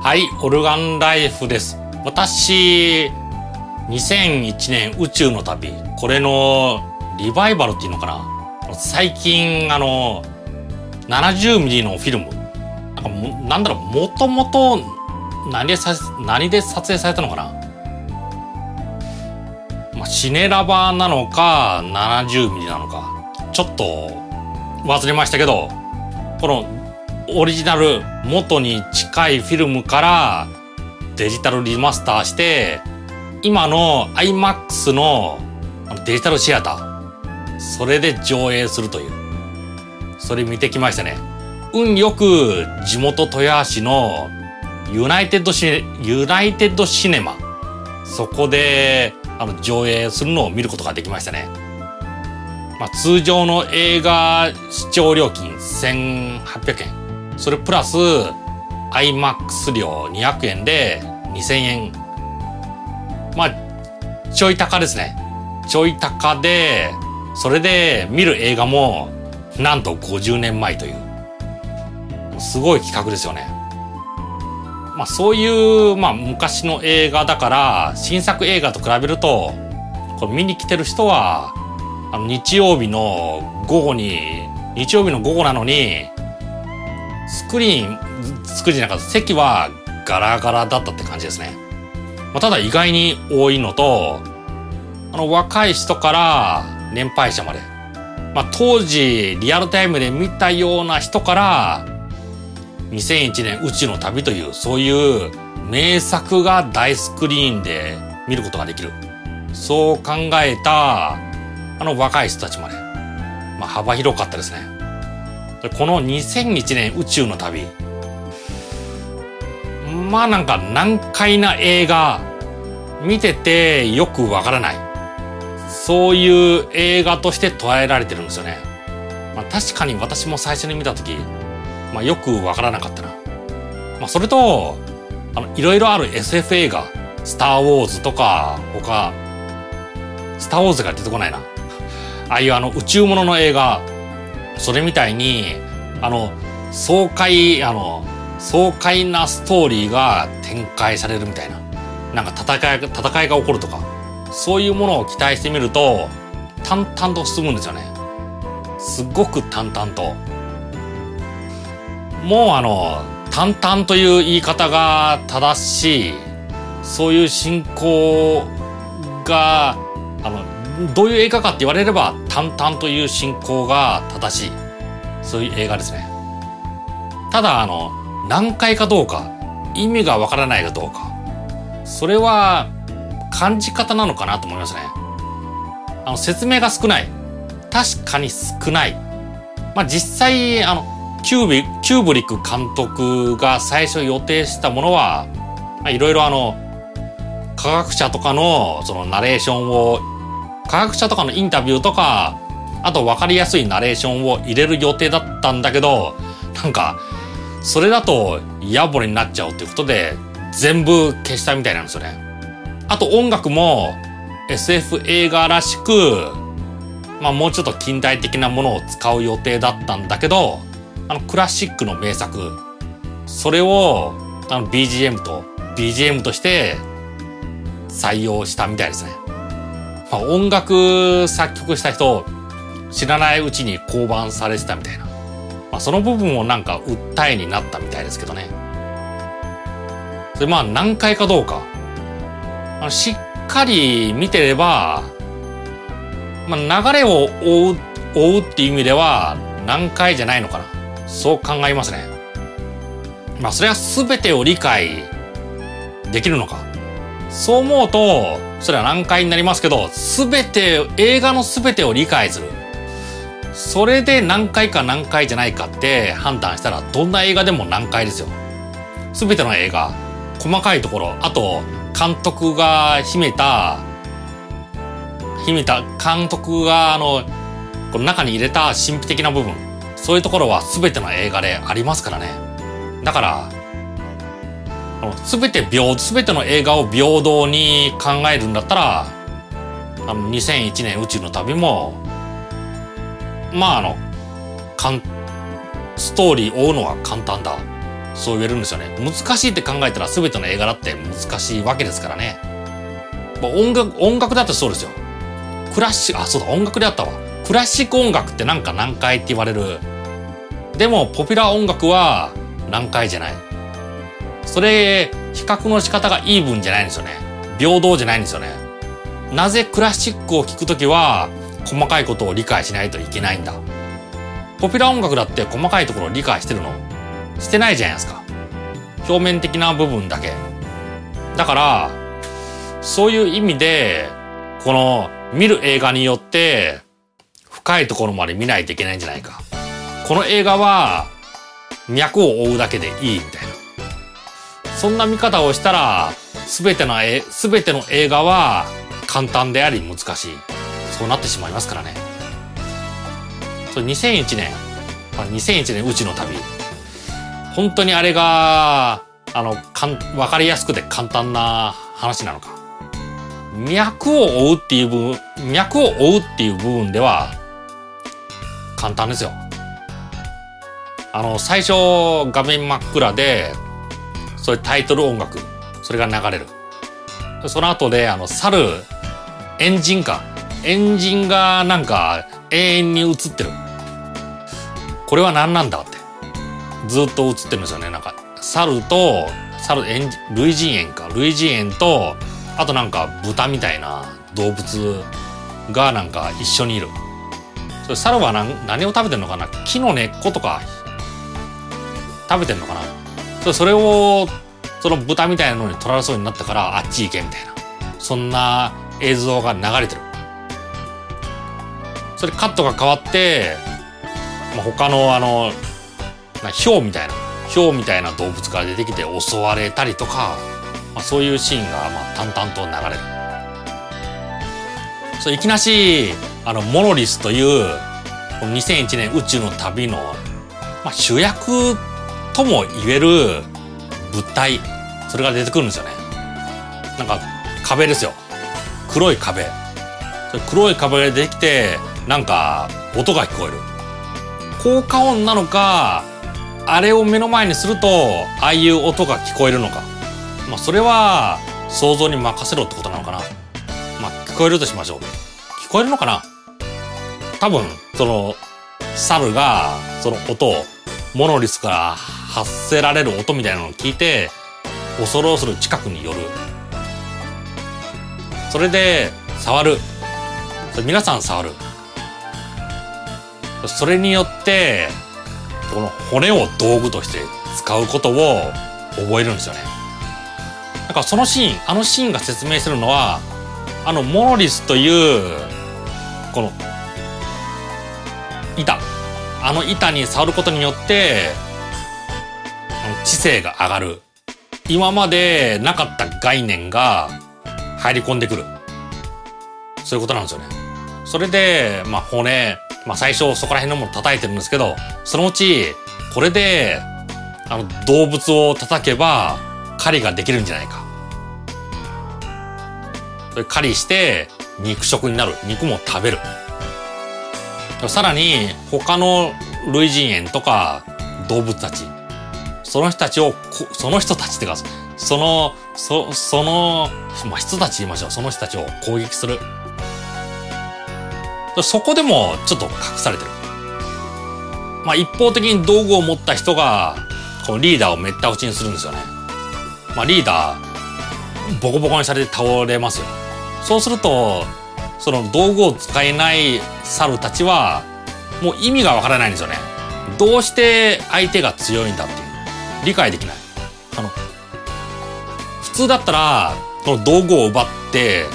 はい、オルガンライフです。私、2001年宇宙の旅、これのリバイバルっていうのかな最近、あの、70ミリのフィルム。なんかも、なんだろう、もともと何でさ、何で撮影されたのかなまあ、シネラバーなのか、70ミリなのか、ちょっと忘れましたけど、このオリジナル元に近いフィルムからデジタルリマスターして、今の iMAX のデジタルシアター、それで上映するという。それ見てきましたね。運よく地元豊橋のユナイテッドシユナイテッドシネマ、そこであの上映するのを見ることができましたね。まあ、通常の映画視聴料金1800円。それプラス IMAX 料200円で2000円。まあ、ちょい高ですね。ちょい高で、それで見る映画もなんと50年前という。すごい企画ですよね。まあそういう、まあ昔の映画だから、新作映画と比べると、これ見に来てる人は、あの日曜日の午後に、日曜日の午後なのに、スクリーン、スクリーンじゃなかった、席はガラガラだったって感じですね。まあ、ただ意外に多いのと、あの若い人から年配者まで、まあ、当時リアルタイムで見たような人から2001年宇宙の旅というそういう名作が大スクリーンで見ることができる。そう考えたあの若い人たちまで、まあ、幅広かったですね。この2001年宇宙の旅。まあなんか難解な映画、見ててよくわからない。そういう映画として捉えられてるんですよね。まあ確かに私も最初に見たとき、まあよくわからなかったな。まあそれと、あの、いろいろある SF 映画、スターウォーズとか、他、スターウォーズが出てこないな。ああいうあの宇宙物の映画、それみたいに、あの、爽快、あの、爽快なストーリーが展開されるみたいな。なんか戦い、戦いが起こるとか。そういうものを期待してみると、淡々と進むんですよね。すごく淡々と。もうあの、淡々という言い方が正しい、そういう進行が、あの、どういう映画かって言われれば淡々という進行が正しい。そういう映画ですね。ただ、あの、難解かどうか、意味がわからないかどうか、それは感じ方なのかなと思いますね。あの、説明が少ない。確かに少ない。まあ、実際、あの、キュービ、キューブリック監督が最初予定したものは、まあ、いろいろあの、科学者とかのそのナレーションを科学者とかのインタビューとか、あと分かりやすいナレーションを入れる予定だったんだけど、なんか、それだと野暮になっちゃうっていうことで、全部消したみたいなんですよね。あと音楽も SF 映画らしく、まあもうちょっと近代的なものを使う予定だったんだけど、あのクラシックの名作、それをあの BGM と BGM として採用したみたいですね。まあ、音楽作曲した人、知らないうちに降板されてたみたいな。まあ、その部分をなんか訴えになったみたいですけどね。それまあ難解かどうか。しっかり見てれば、まあ、流れを追う、追うっていう意味では難解じゃないのかな。そう考えますね。まあそれは全てを理解できるのか。そう思うと、それは難解になりますけど、すべて、映画のすべてを理解する。それで難解か難解じゃないかって判断したら、どんな映画でも難解ですよ。すべての映画、細かいところ、あと、監督が秘めた、秘めた、監督が、あの、この中に入れた神秘的な部分、そういうところは全ての映画でありますからね。だから、すべて平、すべての映画を平等に考えるんだったら、あの、2001年宇宙の旅も、まああの、かん、ストーリー追うのは簡単だ。そう言えるんですよね。難しいって考えたら全ての映画だって難しいわけですからね。音楽、音楽だってそうですよ。クラシック、あ、そうだ、音楽であったわ。クラシック音楽ってなんか難解って言われる。でも、ポピュラー音楽は難解じゃない。それ、比較の仕方がイーブンじゃないんですよね。平等じゃないんですよね。なぜクラシックを聴くときは、細かいことを理解しないといけないんだ。ポピュラー音楽だって細かいところを理解してるの？してないじゃないですか。表面的な部分だけ。だから、そういう意味で、この見る映画によって深いところまで見ないといけないんじゃないか。この映画は脈を追うだけでいいみたいな。そんな見方をしたら、すべての、すべての映画は簡単であり難しい。そうなってしまいますからね。それ2001年、2001年宇宙の旅。本当にあれが、あの、かん、わかりやすくて簡単な話なのか。脈を追うっていう部分、脈を追うっていう部分では、簡単ですよ。あの、最初、画面真っ暗で、そういうタイトル音楽、それが流れる。その後で、あの、猿、エンジンか。エンジンがなんか永遠に映ってる。これは何なんだって。ずっと映ってるんですよね。なんか、猿と、猿、エン類人猿か。類人猿と、あとなんか豚みたいな動物がなんか一緒にいる。それ猿は何何を食べてんのかな？木の根っことか食べてんのかな？それそれをその豚みたいなのに取られそうになったからあっち行けみたいな。そんな映像が流れてる。それカットが変わって、まあ、他のあの、ヒョウみたいな、ヒョウみたいな動物が出てきて襲われたりとか、まあ、そういうシーンがまあ淡々と流れる。そういきなしあのモノリスというこの2001年宇宙の旅の、まあ、主役とも言える物体それが出てくるんですよね。なんか壁ですよ。黒い壁。黒い壁が出てきてなんか音が聞こえる。効果音なのかあれを目の前にするとああいう音が聞こえるのか。まあそれは想像に任せろってことなのかな。まあ聞こえるとしましょう。聞こえるのかな多分、その、猿がその音をモノリスから発せられる音みたいなのを聞いて、恐る恐る近くに寄る。それで、触る。それ皆さん触る。それによって、この骨を道具として使うことを覚えるんですよね。だからそのシーン、あのシーンが説明するのは、あのモノリスという、この、板。あの板に触ることによって、知性が上がる。今までなかった概念が入り込んでくる。そういうことなんですよね。それで、まあ骨、まあ最初そこら辺のもの叩いてるんですけど、そのうち、これで、あの動物を叩けば、狩りができるんじゃないか。それ狩りして肉食になる。肉も食べる。さらに他の類人猿とか動物たち、その人たちを、その人たちってか、その、そ、その、まあ、人たち言いましょう。その人たちを攻撃する。そこでもちょっと隠されてる。まあ一方的に道具を持った人が、このリーダーをめった打ちにするんですよね。まあリーダー、ボコボコにされて倒れますよ。そうすると、その道具を使えない猿たちは、もう意味がわからないんですよね。どうして相手が強いんだっていう。理解できない。あの、普通だったら、その道具を奪って、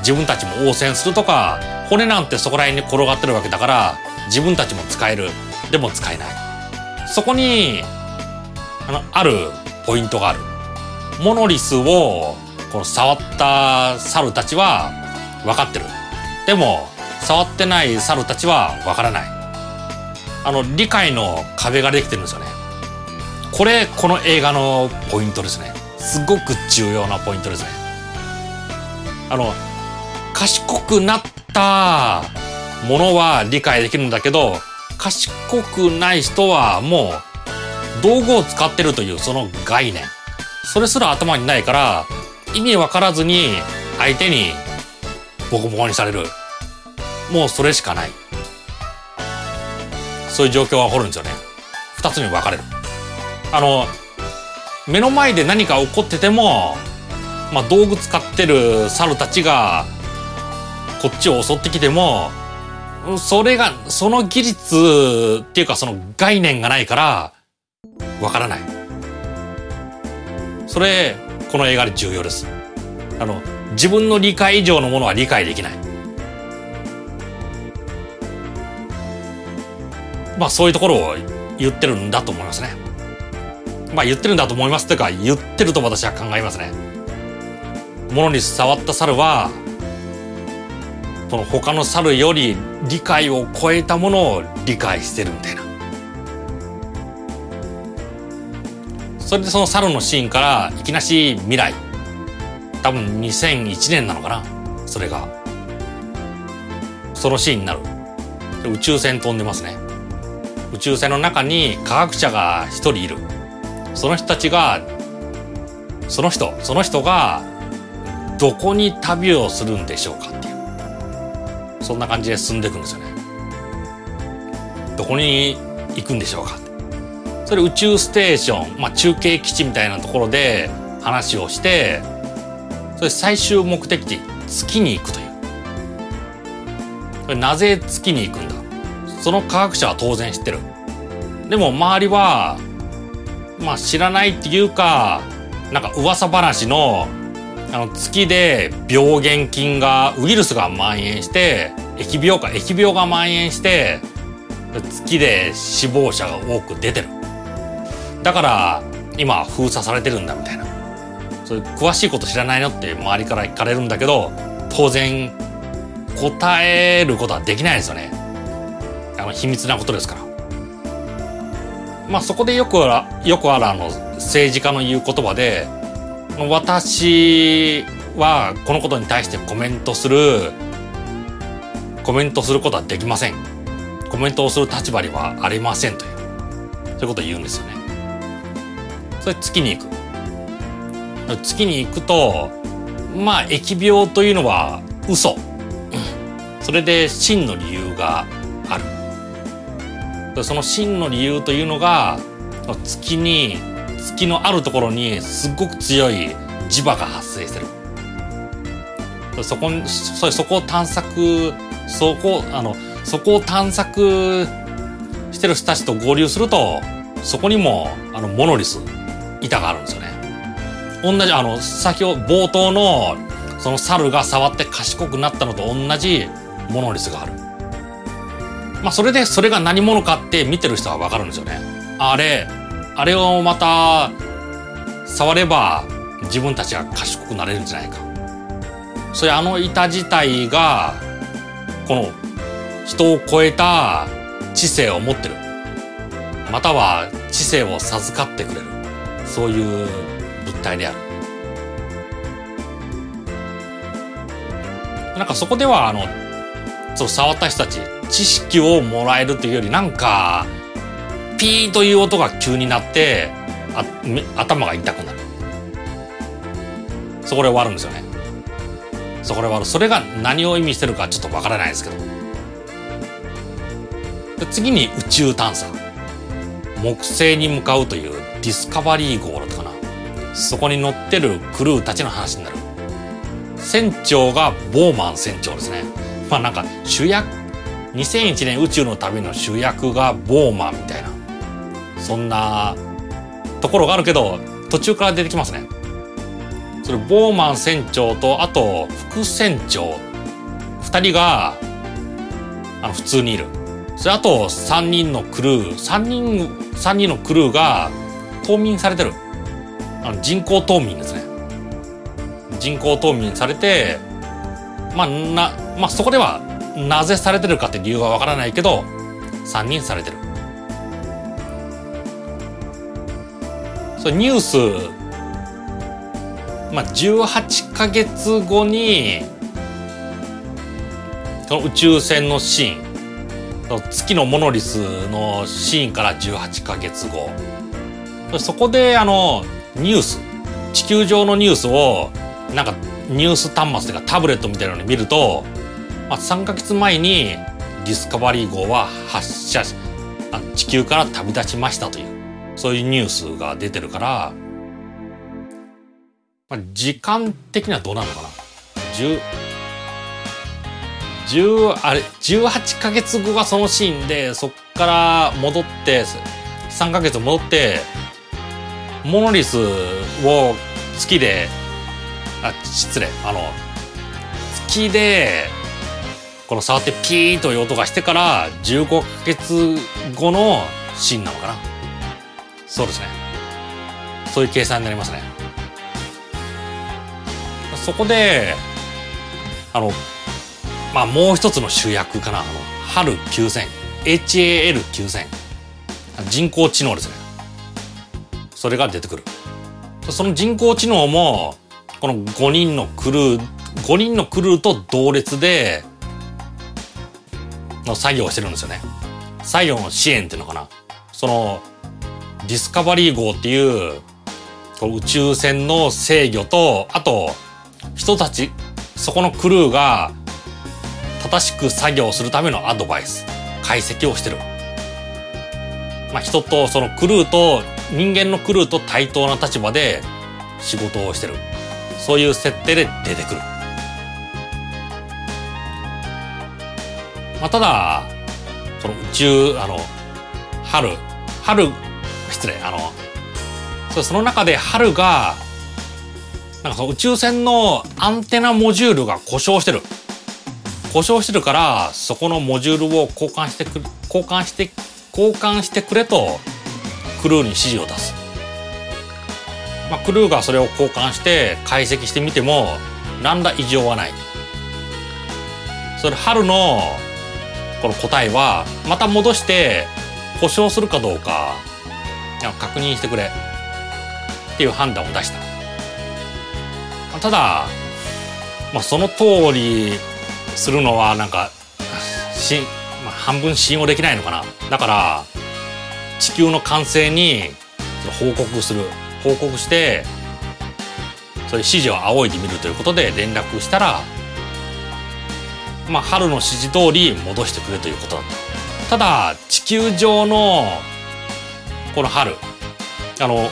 自分たちも応戦するとか、骨なんてそこら辺に転がってるわけだから、自分たちも使える。でも使えない。そこに、あの、あるポイントがある。モノリスを、この触った猿たちは分かってる。でも、触ってない猿たちは分からない。あの、理解の壁ができてるんですよね。これ、この映画のポイントですね。すごく重要なポイントですね。あの、賢くなったものは理解できるんだけど、賢くない人はもう道具を使ってるというその概念。それすら頭にないから、意味わからずに相手にボコボコにされる。もうそれしかない。そういう状況が起こるんですよね。二つに分かれる。あの、目の前で何か起こってても、まあ、道具使ってる猿たちがこっちを襲ってきてもそれがその技術っていうかその概念がないからわからない。それこの映画で重要です。あの自分の理解以上のものは理解できない。まあそういうところを言ってるんだと思いますね。まあ言ってるんだと思いますというか言ってると私は考えますね。ものに触った猿はその他の猿より理解を超えたものを理解してるみたいな。それでその猿のシーンからいきなし未来。多分2001年なのかなそれが。そのシーンになる。宇宙船飛んでますね。宇宙船の中に科学者が一人いる。その人たちがその人その人がどこに旅をするんでしょうかっていう。そんな感じで進んでいくんですよね。どこに行くんでしょうかそれ宇宙ステーション、まあ、中継基地みたいなところで話をしてそれ最終目的地月に行くという。それなぜ月に行くんだ。その科学者は当然知ってる。でも周りはまあ知らないっていうかなんか噂話のあの月で病原菌がウイルスが蔓延して疫病か疫病が蔓延して月で死亡者が多く出てる。だから今封鎖されてるんだみたいな。そういう詳しいこと知らないのって周りから聞かれるんだけど当然答えることはできないですよね。あの秘密なことですから。まあそこでよくあるよくあるあの政治家の言う言葉で私はこのことに対してコメントするコメントすることはできません。コメントをする立場にはありませんというそういうことを言うんですよね。それ月に行く。月に行くとまあ疫病というのは嘘。それで真の理由がその真の理由というのが月に月のあるところにすっごく強い磁場が発生してる。そこそそこを探索そこあのそこを探索してる人たちと合流するとそこにもあのモノリス板があるんですよね。同じあの先ほど冒頭のその猿が触って賢くなったのと同じモノリスがある。まあそれでそれが何者かって見てる人は分かるんですよね。あれあれをまた触れば自分たちが賢くなれるんじゃないか。それあの板自体がこの人を超えた知性を持ってる。または知性を授かってくれる。そういう物体である。なんかそこではあのそう触った人たち知識をもらえるというよりなんかピーという音が急になってあ頭が痛くなる。そこで終わるんですよね。そこで終わる。それが何を意味してるかちょっとわからないですけど。次に宇宙探査。木星に向かうというディスカバリー号だったかな。そこに乗ってるクルーたちの話になる。船長がボーマン船長ですね。まあなんか主役2001年宇宙の旅の主役がボーマンみたいな。そんなところがあるけど途中から出てきますね。それボーマン船長とあと副船長。2人があの普通にいる。それあと3人のクルー。3人3人のクルーが冬眠されてる。あの人工冬眠ですね。人工冬眠されてまあなまあそこではなぜされてるかって理由はわからないけど3人されてる。そニュース、まあ、18か月後にその宇宙船のシーン。月のモノリスのシーンから18か月後。そこであのニュース。地球上のニュースをなんかニュース端末というかタブレットみたいなのに見ると、まあ、3ヶ月前にディスカバリー号は発射あ地球から旅立ちましたというそういうニュースが出てるから、まあ、時間的にはどうなのかな。10 10あれ18ヶ月後がそのシーンでそっから戻って3ヶ月戻ってモノリスを月であ失礼あの月でこの触ってピーンという音がしてから15ヶ月後のシーンなのかな。そうですね。そういう計算になりますね。そこであのまあもう一つの主役かな。あの春9000 HAL9000 人工知能ですね。それが出てくる。その人工知能もこの5人のクルー5人のクルーと同列での作業をしてるんですよね。作業の支援っていうのかな。そのディスカバリー号っていう宇宙船の制御とあと人たちそこのクルーが正しく作業するためのアドバイス解析をしてる。まあ人とそのクルーと人間のクルーと対等な立場で仕事をしてる。そういう設定で出てくる、まあ、ただその宇宙あの春春失礼あのそその中で春がなんかその宇宙船のアンテナモジュールが故障してる。故障してるからそこのモジュールを交換してく交換して交換してくれとクルーに指示を出す、まあ、クルーがそれを交換して解析してみても何ら異常はない。それ春のこの答えはまた戻して故障するかどうか確認してくれ。っていう判断を出した。ただ、まあ、その通りするのはなんかし、まあ、半分信用できないのかな。だから地球の完成に報告する。報告してそれ指示を仰いでみるということで連絡したらまあ春の指示通り戻してくれということだった。ただ地球上のこの春あの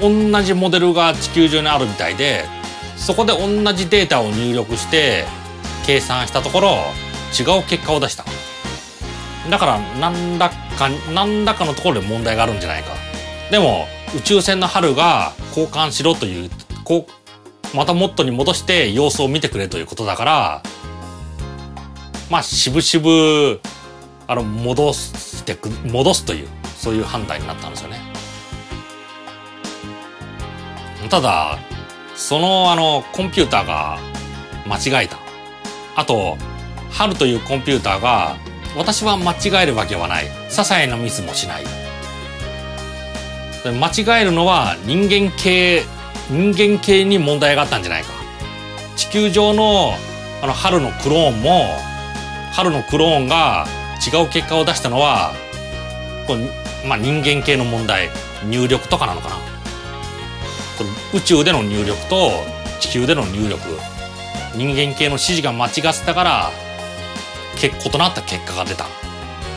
同じモデルが地球上にあるみたいでそこで同じデータを入力して計算したところ違う結果を出した。だから何らか何らかのところで問題があるんじゃないか。でも宇宙船の春が交換しろというこうまたモットに戻して様子を見てくれということだからまあしぶしぶあの戻してく戻すというそういう判断になったんですよね。ただそのあのコンピューターが間違えた。あと春というコンピューターが私は間違えるわけはない。些細なミスもしない。間違えるのは人間系人間系に問題があったんじゃないか。地球上のあの春のクローンも春のクローンが違う結果を出したのはこれ、まあ、人間系の問題入力とかなのかな。宇宙での入力と地球での入力。人間系の指示が間違ってたから異なった結果が出た。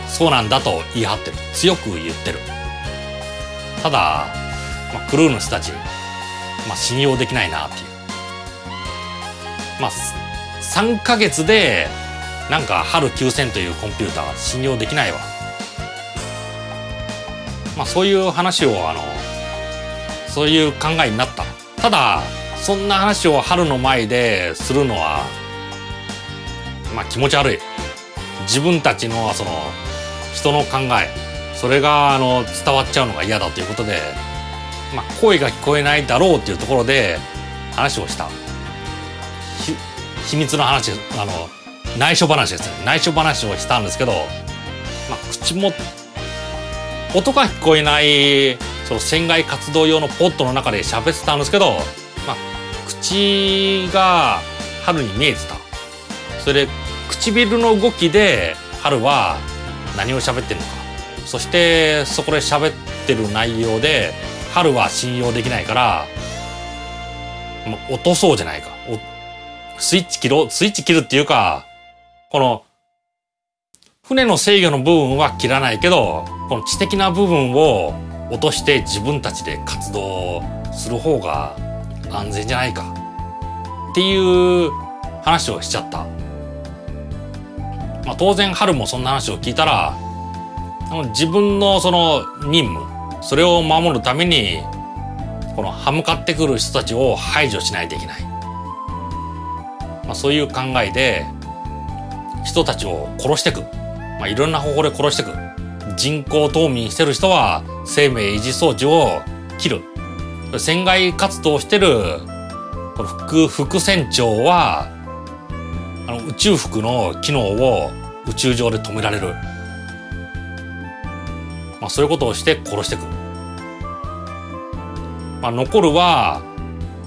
そうなんだと言い張ってる。強く言ってる。ただ、まあ、クルーの人たち、まあ、信用できないなっていう。まあ3ヶ月でなんか春9000というコンピューター信用できないわ。まあそういう話をあのそういう考えになった。ただそんな話を春の前でするのはまあ気持ち悪い。自分たちのその人の考え。それがあの伝わっちゃうのが嫌だということで、まあ、声が聞こえないだろうっていうところで話をした。秘密の話あの内緒話です。ね内緒話をしたんですけど、まあ、口も音が聞こえないその船外活動用のポットの中で喋ってたんですけど、まあ、口が春に見えてた。それで唇の動きで春は何を喋ってるのか。そしてそこで喋ってる内容で春は信用できないからもう落とそうじゃないか。スイッチ切ろうスイッチ切るっていうかこの船の制御の部分は切らないけどこの知的な部分を落として自分たちで活動する方が安全じゃないかっていう話をしちゃった。まあ、当然春もそんな話を聞いたら自分のその任務それを守るためにこの歯向かってくる人たちを排除しないといけない、まあ、そういう考えで人たちを殺していく、まあ、いろんな方法で殺していく。人工冬眠してる人は生命維持装置を切る。船外活動してるこの副副船長はあの宇宙服の機能を宇宙上で止められる、まあ、そういうことをして殺していく、まあ、残るは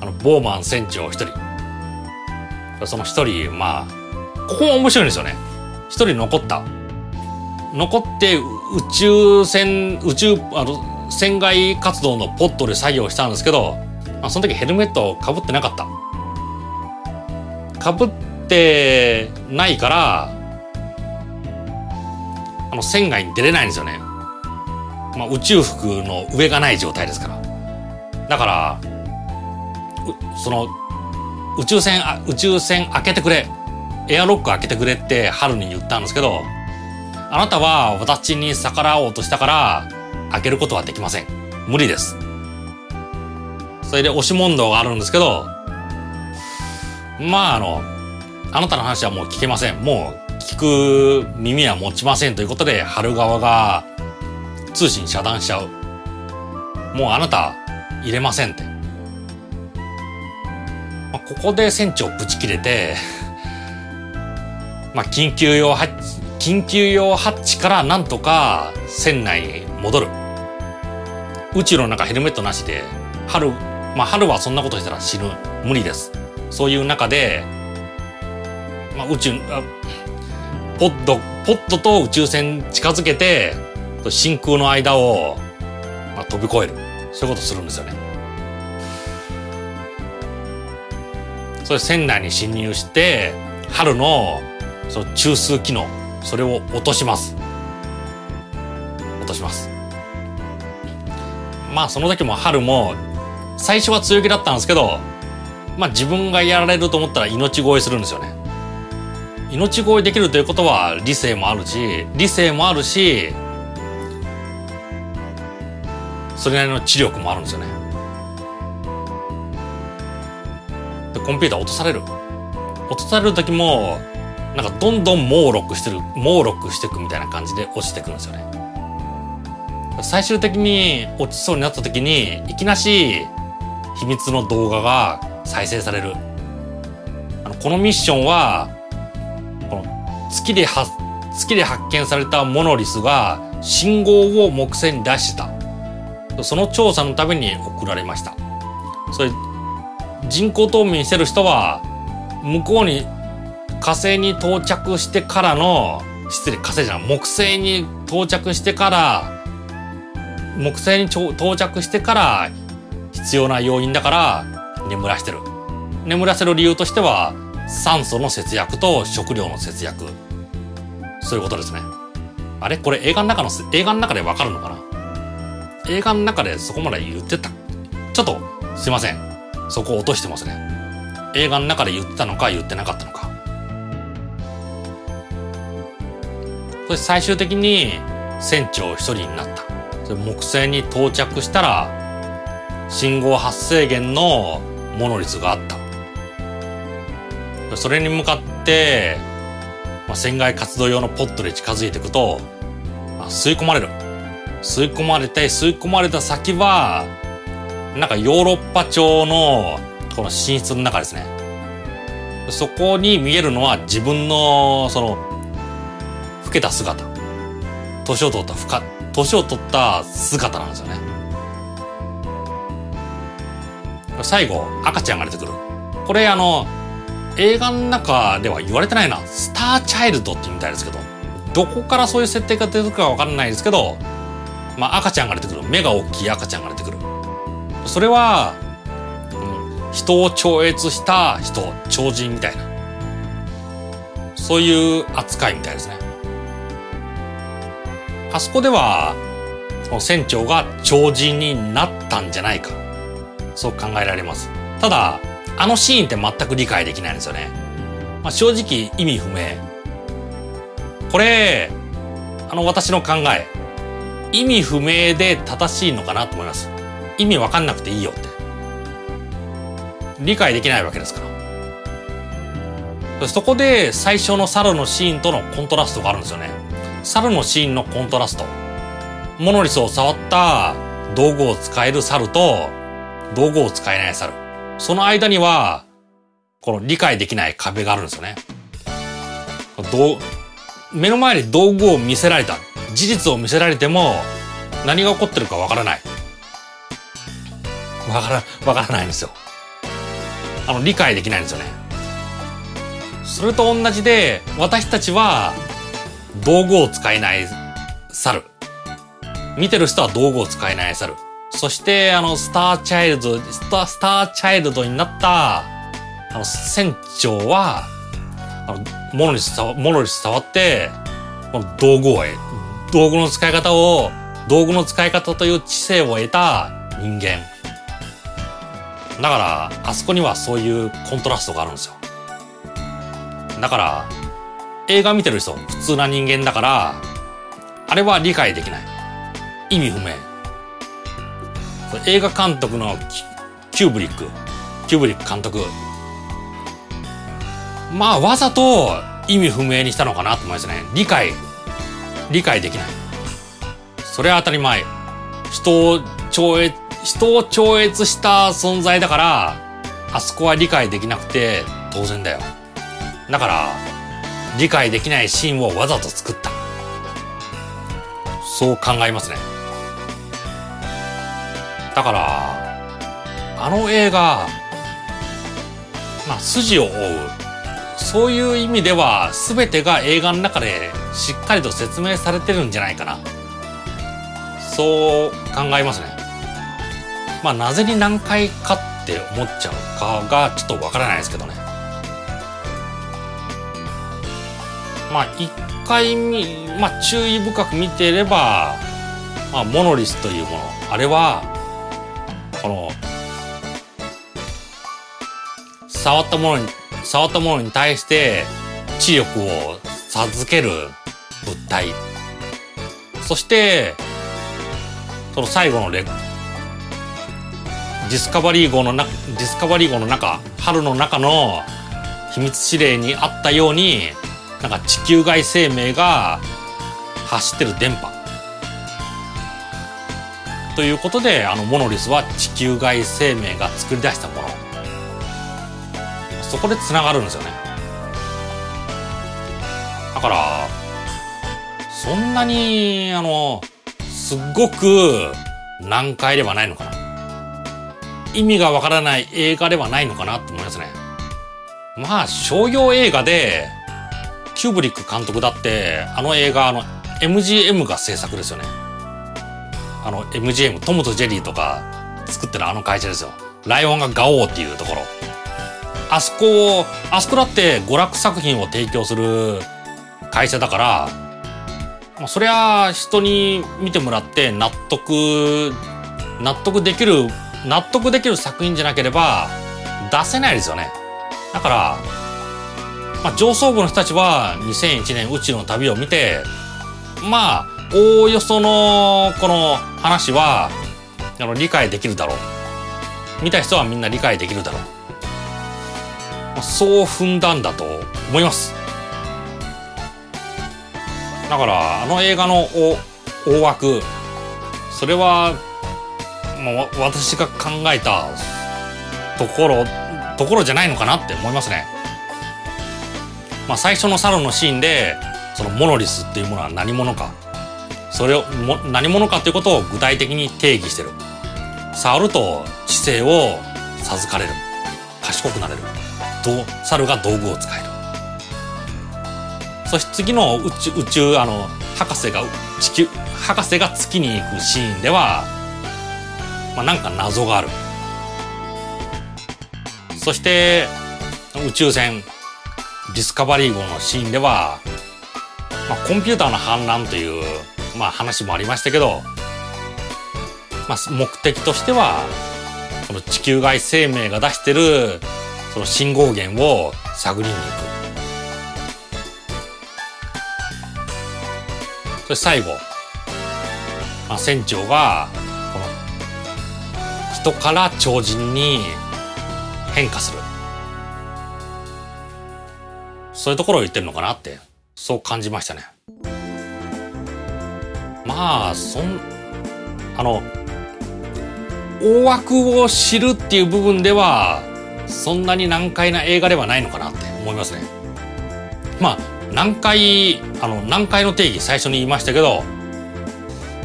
あのボーマン船長一人。その一人まあここも面白いんですよね。一人残った。残って宇宙船宇宙あの船外活動のポットで作業したんですけど、まあ、その時ヘルメットをかぶってなかった。かぶってないからあの船外に出れないんですよね、まあ、宇宙服の上がない状態ですから。だからその宇宙船宇宙船開けてくれ。エアロック開けてくれって春に言ったんですけどあなたは私に逆らおうとしたから開けることはできません無理ですそれで押し問答があるんですけどまああのあなたの話はもう聞けません。もう聞く耳は持ちませんということで、春側が通信遮断しちゃう。もうあなた入れませんって。まあ、ここで船長ぶち切れてまあ緊急用ハッチ、緊急用ハッチからなんとか船内に戻る。宇宙の中ヘルメットなしで、春、まあ春はそんなことしたら死ぬ。無理です。そういう中で、まあ、宇宙あポッドポッドと宇宙船近づけて真空の間を、まあ、飛び越えるそういうことするんですよね。それ船内に侵入して春のその中枢機能。それを落とします。落とします。まあその時も春も最初は強気だったんですけどまあ自分がやられると思ったら命乞いするんですよね。命乞いできるということは理性もあるし理性もあるしそれなりの知力もあるんですよね。でコンピューター落とされる。落とされる時もなんかどんどん猛録してる猛録していくみたいな感じで落ちてくるんですよね。最終的に落ちそうになった時にいきなし秘密の動画が再生される。あのこのミッションは月で発月で発見されたモノリスが信号を木星に出した。その調査のために送られました。それ人工冬眠してる人は向こうに火星に到着してからの失礼火星じゃない木星に到着してから木星に到着してから必要な要因だから眠らしてる。眠らせる理由としては酸素の節約と食料の節約。そういうことですね。あれ？これ映画の中の映画の中でわかるのかな？映画の中でそこまで言ってた。ちょっとすいません。そこ落としてますね。映画の中で言ってたのか言ってなかったのか。そして最終的に船長一人になったそれ木星に到着したら信号発生源のモノリスがあったそれに向かって、まあ、船外活動用のポットで近づいていくと、まあ、吸い込まれる。吸い込まれて、吸い込まれた先は、なんかヨーロッパ調のこの寝室の中ですね。そこに見えるのは自分の、その、老けた姿。年を取った深、年を取った姿なんですよね。最後、赤ちゃんが出てくる。これあの、映画の中では言われてないな。スターチャイルドってみたいですけど、どこからそういう設定が出てくるかわからないですけど、まあ赤ちゃんが出てくる。目が大きい赤ちゃんが出てくる。それは、人を超越した人、超人みたいな。そういう扱いみたいですね。あそこでは、船長が超人になったんじゃないか。そう考えられます。ただ、あのシーンって全く理解できないんですよね。まあ、正直意味不明。これ、あの私の考え、意味不明で正しいのかなと思います。意味わかんなくていいよって。理解できないわけですから。そこで最初の猿のシーンとのコントラストがあるんですよね。猿のシーンのコントラスト。モノリスを触った道具を使える猿と道具を使えない猿。その間には、この理解できない壁があるんですよね。目の前に道具を見せられた。事実を見せられても何が起こってるかわからない。わから、わからないんですよ。あの、理解できないんですよね。それと同じで、私たちは道具を使えない猿。見てる人は道具を使えない猿。そして、あの、スターチャイルド、スタスターチャイルドになった、あの、船長は、あの、モノリス、モノリス触って、この道具を得、道具の使い方を、道具の使い方という知性を得た人間。だから、あそこにはそういうコントラストがあるんですよ。だから、映画見てる人、普通な人間だから、あれは理解できない。意味不明。映画監督のキューブリック、キューブリック監督。まあ、わざと意味不明にしたのかなと思いますね。理解、理解できない。それは当たり前。人を超越、人を超越した存在だから、あそこは理解できなくて当然だよ。だから、理解できないシーンをわざと作った。そう考えますね。だから、あの映画、まあ、筋を追う。そういう意味では、全てが映画の中でしっかりと説明されてるんじゃないかな。そう考えますね。まあ、なぜに何回かって思っちゃうかがちょっとわからないですけどね。まあ、一回見、まあ、注意深く見ていれば、まあ、モノリスというもの。あれは、この触ったものに触ったものに対して知力を授ける物体そしてその最後のレディスカバリー号のなディスカバリー号の中春の中の秘密指令にあったようになんか地球外生命が走ってる電波。ということであのモノリスは地球外生命が作り出したもの。そこでつながるんですよね。だからそんなにあのすっごく難解ではないのかな。意味がわからない映画ではないのかなと思いますね。まあ商業映画でキューブリック監督だってあの映画あの MGM が制作ですよね。あの MGM トムとジェリーとか作ってるあの会社ですよ。ライオンがガオーっていうところ。あそこをあそこだって娯楽作品を提供する会社だからま、そりゃ人に見てもらって納得納得できる納得できる作品じゃなければ出せないですよね。だから、まあ、上層部の人たちは2001年宇宙の旅を見てまあおおよそのこの話はあの理解できるだろう。見た人はみんな理解できるだろう。まあそう踏んだんだと思います。だからあの映画の大枠それはもう私が考えたところところじゃないのかなって思いますね。まあ最初のサロンのシーンでそのモノリスっていうものは何者か。それをも何者かということを具体的に定義してる。触ると知性を授かれる。賢くなれる。猿が道具を使える。そして次の宇宙、宇宙、あの、博士が地球、博士が月に行くシーンでは、まあ、なんか謎がある。そして、宇宙船、ディスカバリー号のシーンでは、まあ、コンピューターの反乱という、まあ、話もありましたけど、まあ、目的としては、この地球外生命が出してる、その信号源を探りに行く。そして最後、まあ、船長が、この、人から超人に変化する。そういうところを言ってるのかなって、そう感じましたね。まあ、そん、あの、大枠を知るっていう部分では、そんなに難解な映画ではないのかなって思いますね。まあ、難解、あの、難解の定義最初に言いましたけど、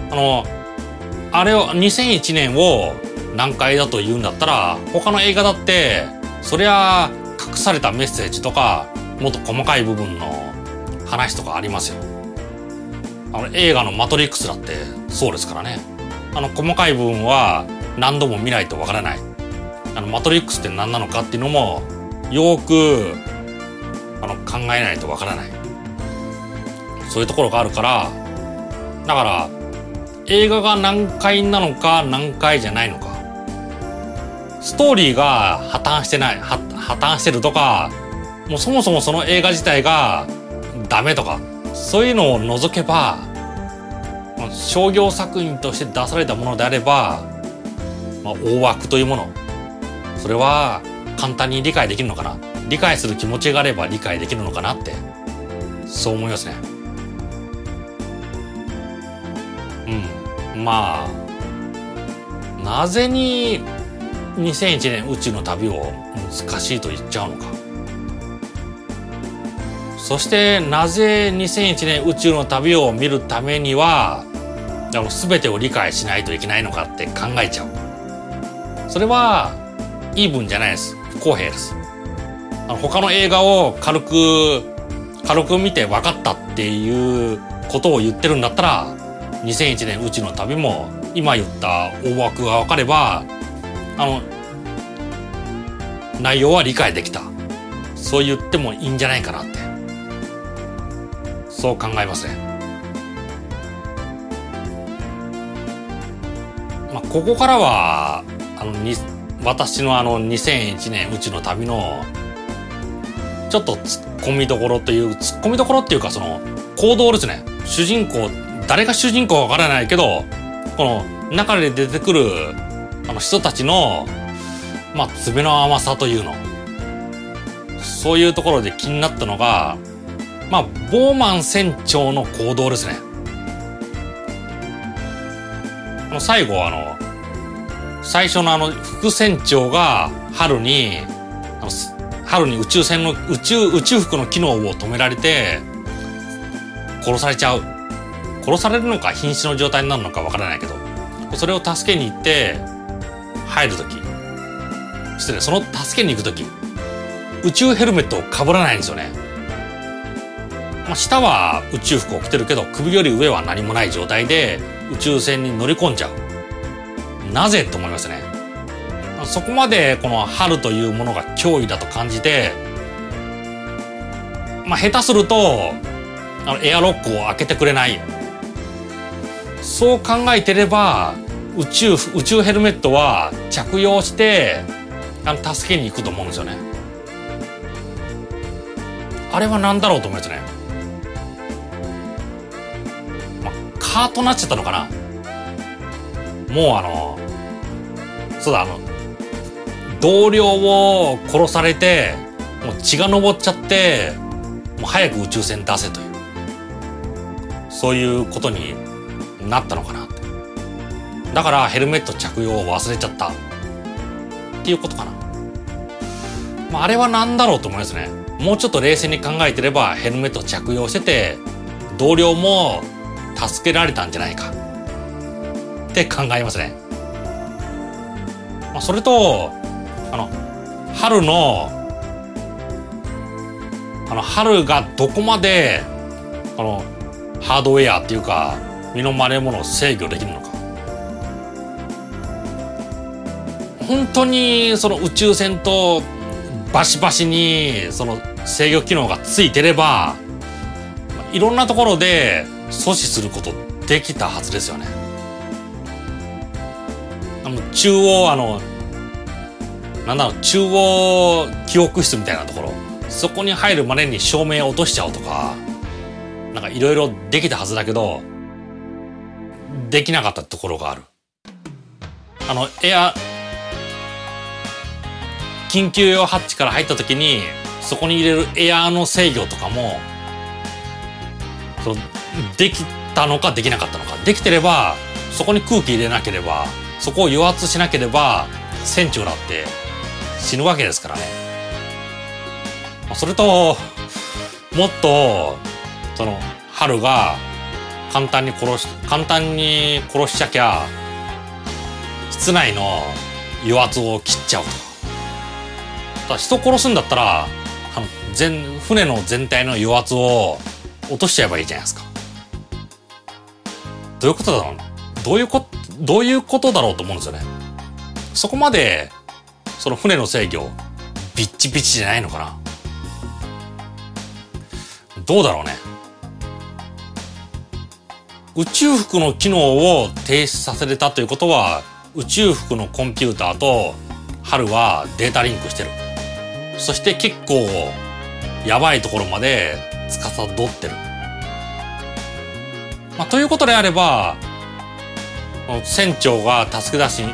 あの、あれを、2001年を難解だと言うんだったら、他の映画だって、そりゃ、隠されたメッセージとか、もっと細かい部分の話とかありますよ。あの、映画のマトリックスだってそうですからね。あの、細かい部分は、何度も見ないとわからない。あの、マトリックスって何なのかっていうのも、よく、あの、考えないとわからない。そういうところがあるから、だから、映画が難解なのか難解じゃないのか。ストーリーが破綻してない、破綻してるとか、もうそもそもその映画自体がダメとか、そういうのを除けば、商業作品として出されたものであれば、まあ、大枠というもの。それは簡単に理解できるのかな。理解する気持ちがあれば理解できるのかなってそう思いますね。うん。まあなぜに2001年宇宙の旅を難しいと言っちゃうのか。そしてなぜ2001年宇宙の旅を見るためには全てを理解しないといけないのかって考えちゃうそれは、イーブンじゃないです。不公平です。あの他の映画を軽く、軽く見て分かったっていうことを言ってるんだったら、2001年宇宙の旅も、今言った大枠が分かれば、あの、内容は理解できた。そう言ってもいいんじゃないかなって。そう考えますね。まあ、ここからは、あのに私のあの2001年うちの旅のちょっと突っ込みどころという突っ込みどころっていうかその行動ですね主人公誰が主人公かわからないけどこの中で出てくるあの人たちのまあ爪の甘さというのそういうところで気になったのがまあボーマン船長の行動ですね。の最後あの最初のあの副船長が春に春に宇宙船の宇宙宇宙服の機能を止められて殺されちゃう。殺されるのか瀕死の状態になるのかわからないけどそれを助けに行って入る時。失礼その助けに行く時。宇宙ヘルメットをかぶらないんですよね、まあ、下は宇宙服を着てるけど首より上は何もない状態で宇宙船に乗り込んじゃうなぜと思いますね。そこまでこの春というものが脅威だと感じて、まあ下手すると、あのエアロックを開けてくれない。そう考えてれば、宇宙、宇宙ヘルメットは着用して、あの、助けに行くと思うんですよね。あれは何だろうと思いますね。まあ、カートなっちゃったのかな？もうあの、そうだ、あの、同僚を殺されて、もう血が上っちゃって、もう早く宇宙船出せという、そういうことになったのかなって。だからヘルメット着用を忘れちゃった。っていうことかな。まあ、あれは何だろうと思いますね。もうちょっと冷静に考えてればヘルメット着用してて、同僚も助けられたんじゃないか。って考えますね。まあ、それと、あの、春の、あの、春がどこまでこのハードウェアっていうか身の回りのものを制御できるのか本当にその宇宙船とバシバシにその制御機能がついてればいろんなところで阻止することできたはずですよね。あの中央あのなんだろう中央記憶室みたいなところそこに入るまでに照明を落としちゃうとかなんかいろいろできたはずだけどできなかったところがある。あのエア緊急用ハッチから入った時にそこに入れるエアーの制御とかもそできたのかできなかったのか。できてればそこに空気入れなければそこを油圧しなければ船長だって死ぬわけですからね。それともっとその春が簡単に殺し簡単に殺しちゃきゃ室内の油圧を切っちゃうと。だ人殺すんだったらあの全船の全体の油圧を落としちゃえばいいじゃないですか。どういうことだろうどういうこどういうことだろうと思うんですよね。そこまでその船の制御ビッチビチじゃないのかな。どうだろうね。宇宙服の機能を停止させれたということは宇宙服のコンピューターと春はデータリンクしてる。そして結構やばいところまで司ってる。まあ、ということであれば船長が助け出しに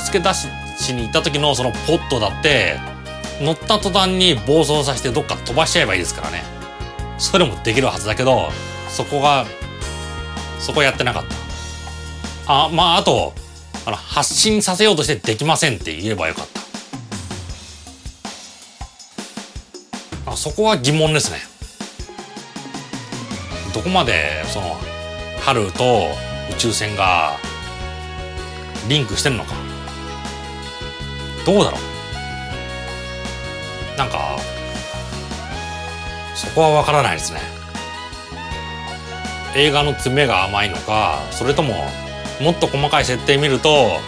助け出しに行った時のそのポットだって乗った途端に暴走させてどっか飛ばしちゃえばいいですからね。それもできるはずだけどそこがそこやってなかった。あまああとあの発信させようとしてできませんって言えばよかった。あそこは疑問ですね。どこまでその春と宇宙船がリンクしてるのか。どうだろう。なんかそこはわからないですね。映画の詰めが甘いのかそれとももっと細かい設定見ると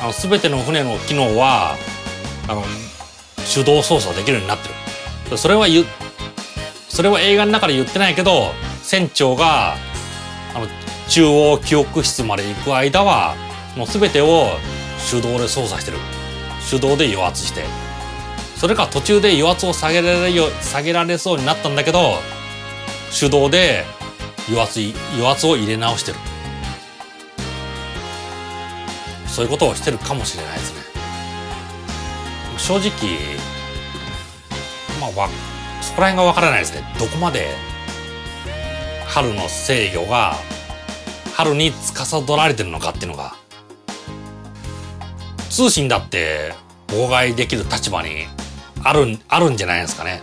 あの全ての船の機能はあの手動操作できるようになってる。それは言それは映画の中で言ってないけど船長があの中央記憶室まで行く間はもう全てを手動で操作してる。手動で油圧して。それか途中で油圧を下げられよ下げられそうになったんだけど手動で油圧油圧を入れ直してる。そういうことをしてるかもしれないですね。正直まあそこら辺がわからないですね。どこまで春の制御が春に司られてるのかっていうのが通信だって妨害できる立場にあるあるんじゃないですかね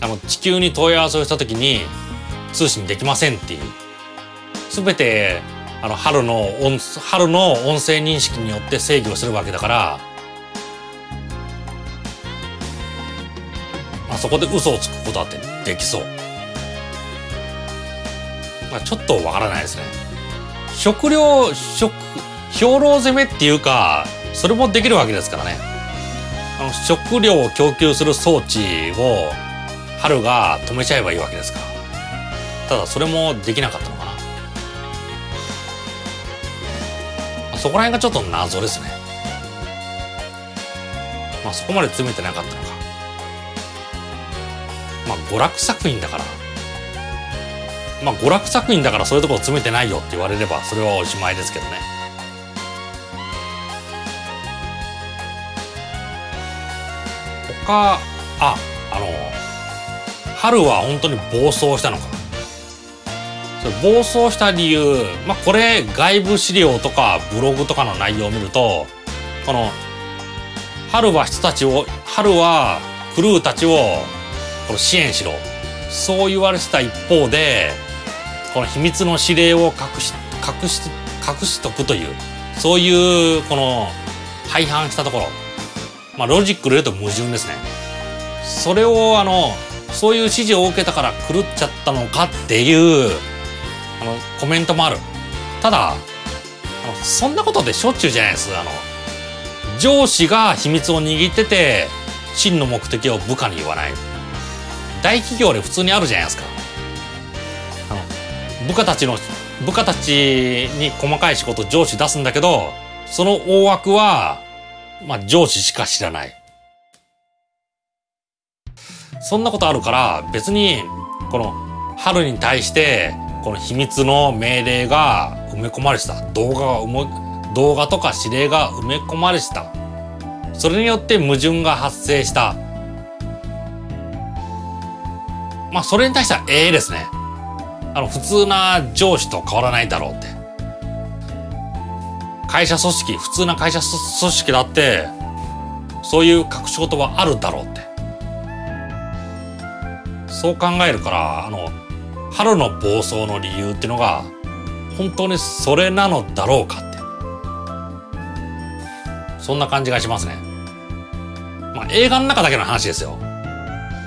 あの地球に問い合わせをした時に通信できませんっていう全てあの春の音春の音声認識によって制御するわけだから、まあ、そこで嘘をつくことだってできそう。まあ、ちょっとわからないですね。食料、食、兵糧攻めっていうか、それもできるわけですからね。あの、食料を供給する装置を、春が止めちゃえばいいわけですから。ただ、それもできなかったのかな。まあ、そこら辺がちょっと謎ですね。まあ、そこまで詰めてなかったのか。まあ、娯楽作品だから、まあ娯楽作品だからそういうところ詰めてないよって言われればそれはおしまいですけどね。他ああの春は本当に暴走したのかそれ暴走した理由まあこれ外部資料とかブログとかの内容を見るとこの春は人たちを春はクルーたちをこの支援しろ。そう言われてた一方でこの秘密の指令を隠し隠し隠しとくというそういうこの廃反したところ。まあロジックで言うと矛盾ですね。それをあのそういう指示を受けたから狂っちゃったのかっていうあのコメントもある。ただあのそんなことでしょっちゅうじゃないです。あの上司が秘密を握ってて真の目的を部下に言わない。大企業で普通にあるじゃないですか。部下たちの部下たちに細かい仕事上司出すんだけどその大枠はまあ上司しか知らない。そんなことあるから別にこの春に対してこの秘密の命令が埋め込まれてた。動画が動画とか指令が埋め込まれてた。それによって矛盾が発生した。まあそれに対してはええですね。あの普通な上司と変わらないだろうって。会社組織普通な会社組織だってそういう隠し事はあるだろうって。そう考えるからあの春の暴走の理由っていうのが本当にそれなのだろうかって。そんな感じがしますね。まあ映画の中だけの話ですよ。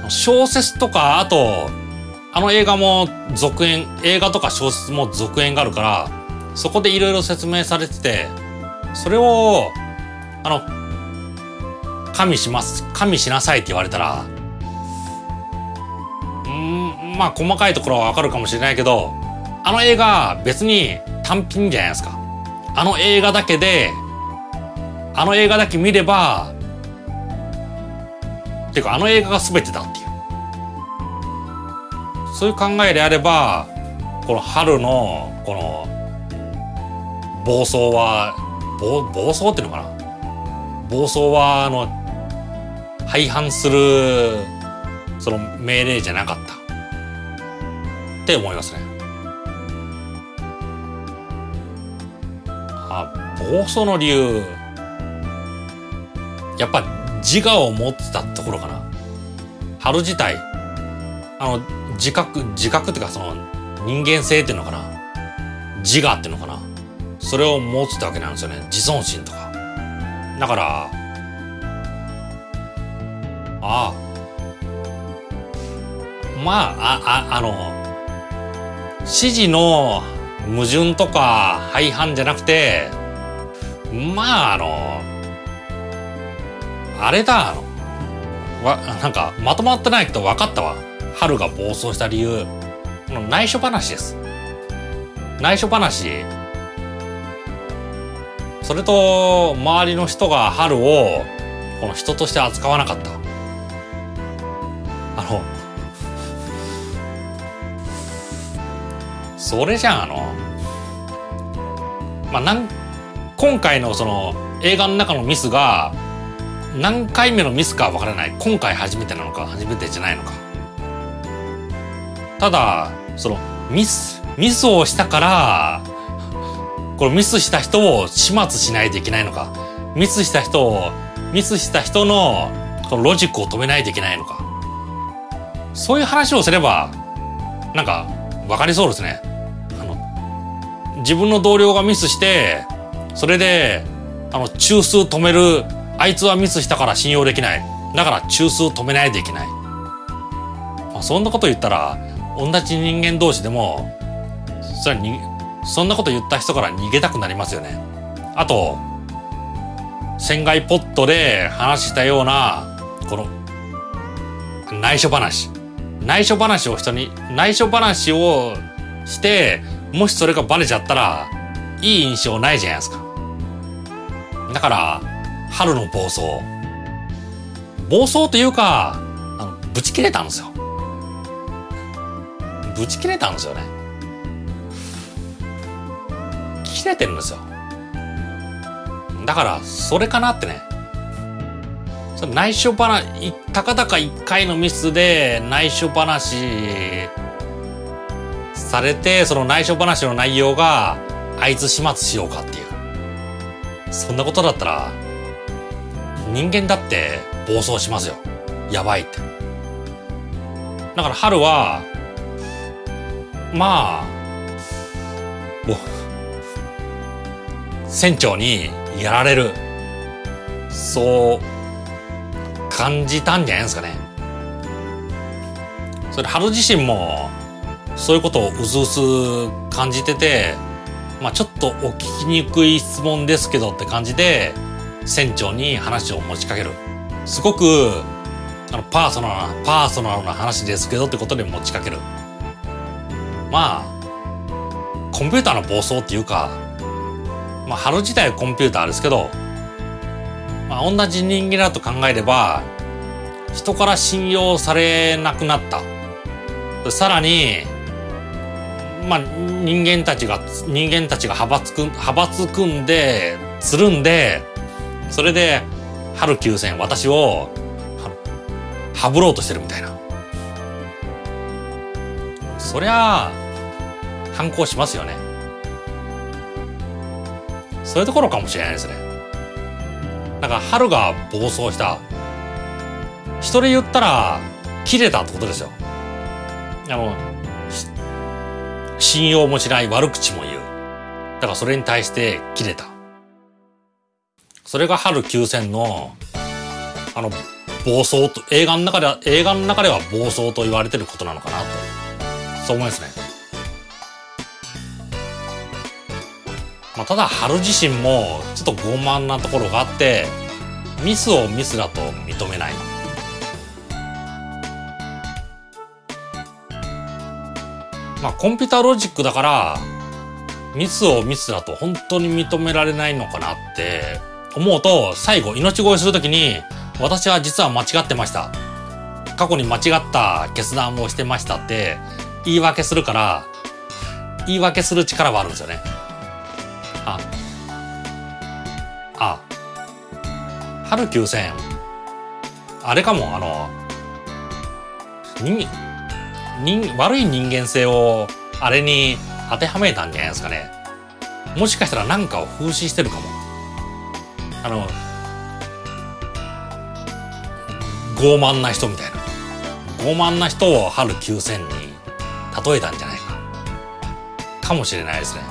小説とかあとあの映画も続編映画とか小説も続編があるからそこでいろいろ説明されててそれをあの加味します加味しなさいって言われたらうんまあ細かいところはわかるかもしれないけどあの映画別に単品じゃないですか。あの映画だけであの映画だけ見ればっていうかあの映画が全てだってそういう考えであればこの春のこの暴走は暴暴走っていうのかな？暴走はあの廃反するその命令じゃなかった。って思いますね。あ暴走の理由やっぱ自我を持ってたところかな。春自体。あの自覚自覚っていうかその人間性っていうのかな？自我っていうのかな？それを持つってわけなんですよね。自尊心とか。だからああまああああの指示の矛盾とか廃反じゃなくてまああのあれだあのわなんかまとまってないけど分かったわ。春が暴走した理由。内緒話です。内緒話。それと周りの人が春をこの人として扱わなかった。あのそれじゃああの。まあなん今回のその映画の中のミスが何回目のミスかわからない。今回初めてなのか初めてじゃないのか。ただそのミスミスをしたからこのミスした人を始末しないといけないのかミスした人をミスした人のこのロジックを止めないといけないのかそういう話をすればなんか分かりそうですね。あの自分の同僚がミスしてそれであの中枢止めるあいつはミスしたから信用できない。だから中枢止めないといけない、まあ、そんなこと言ったら同じ人間同士でもそれにそんなこと言った人から逃げたくなりますよね。あと船外ポットで話したようなこの内緒話。内緒話を人に内緒話をしてもしそれがバレちゃったらいい印象ないじゃないですか。だから春の暴走。暴走というかあのブチ切れたんですよ。ブチ切れたんですよね。切れてるんですよ。だからそれかなってね。それ内緒話たかだか1回のミスで内緒話されてその内緒話の内容があいつ始末しようかっていう。そんなことだったら人間だって暴走しますよ。やばいって。だから春はまあもう船長にやられる。そう感じたんじゃないですかね。それ春自身もそういうことをうすうす感じててまあちょっとお聞きにくい質問ですけどって感じで船長に話を持ちかける。すごくあのパーソナルなパーソナルな話ですけどってことで持ちかける。まあコンピューターの暴走っていうかまあ春自体はコンピューターですけどまあ同じ人間だと考えれば人から信用されなくなった。さらにまあ人間たちが人間たちが派閥く派閥組んでつるんでそれで春休戦私をはぶろうとしてるみたいな。そりゃあ反抗しますよね。そういうところかもしれないですね。だか春が暴走した。人で言ったら切れたってことですよ。あの信用もしない悪口も言う。だからそれに対して切れた。それが春休戦のあの暴走と映画の中では映画の中では暴走と言われてることなのかなと。そう思いますね。まあ、ただ春自身もちょっと傲慢なところがあってミスをミスだと認めない。まあコンピューターロジックだからミスをミスだと本当に認められないのかなって思うと最後命乞いするときに私は実は間違ってました。過去に間違った決断をしてましたって言い訳するから言い訳する力はあるんですよね。ああ。春休戦あれかもあの人人悪い人間性をあれに当てはめたんじゃないですかね。もしかしたら何かを風刺してるかも。あの傲慢な人みたいな。傲慢な人を春休戦に例えたんじゃないか。かもしれないですね。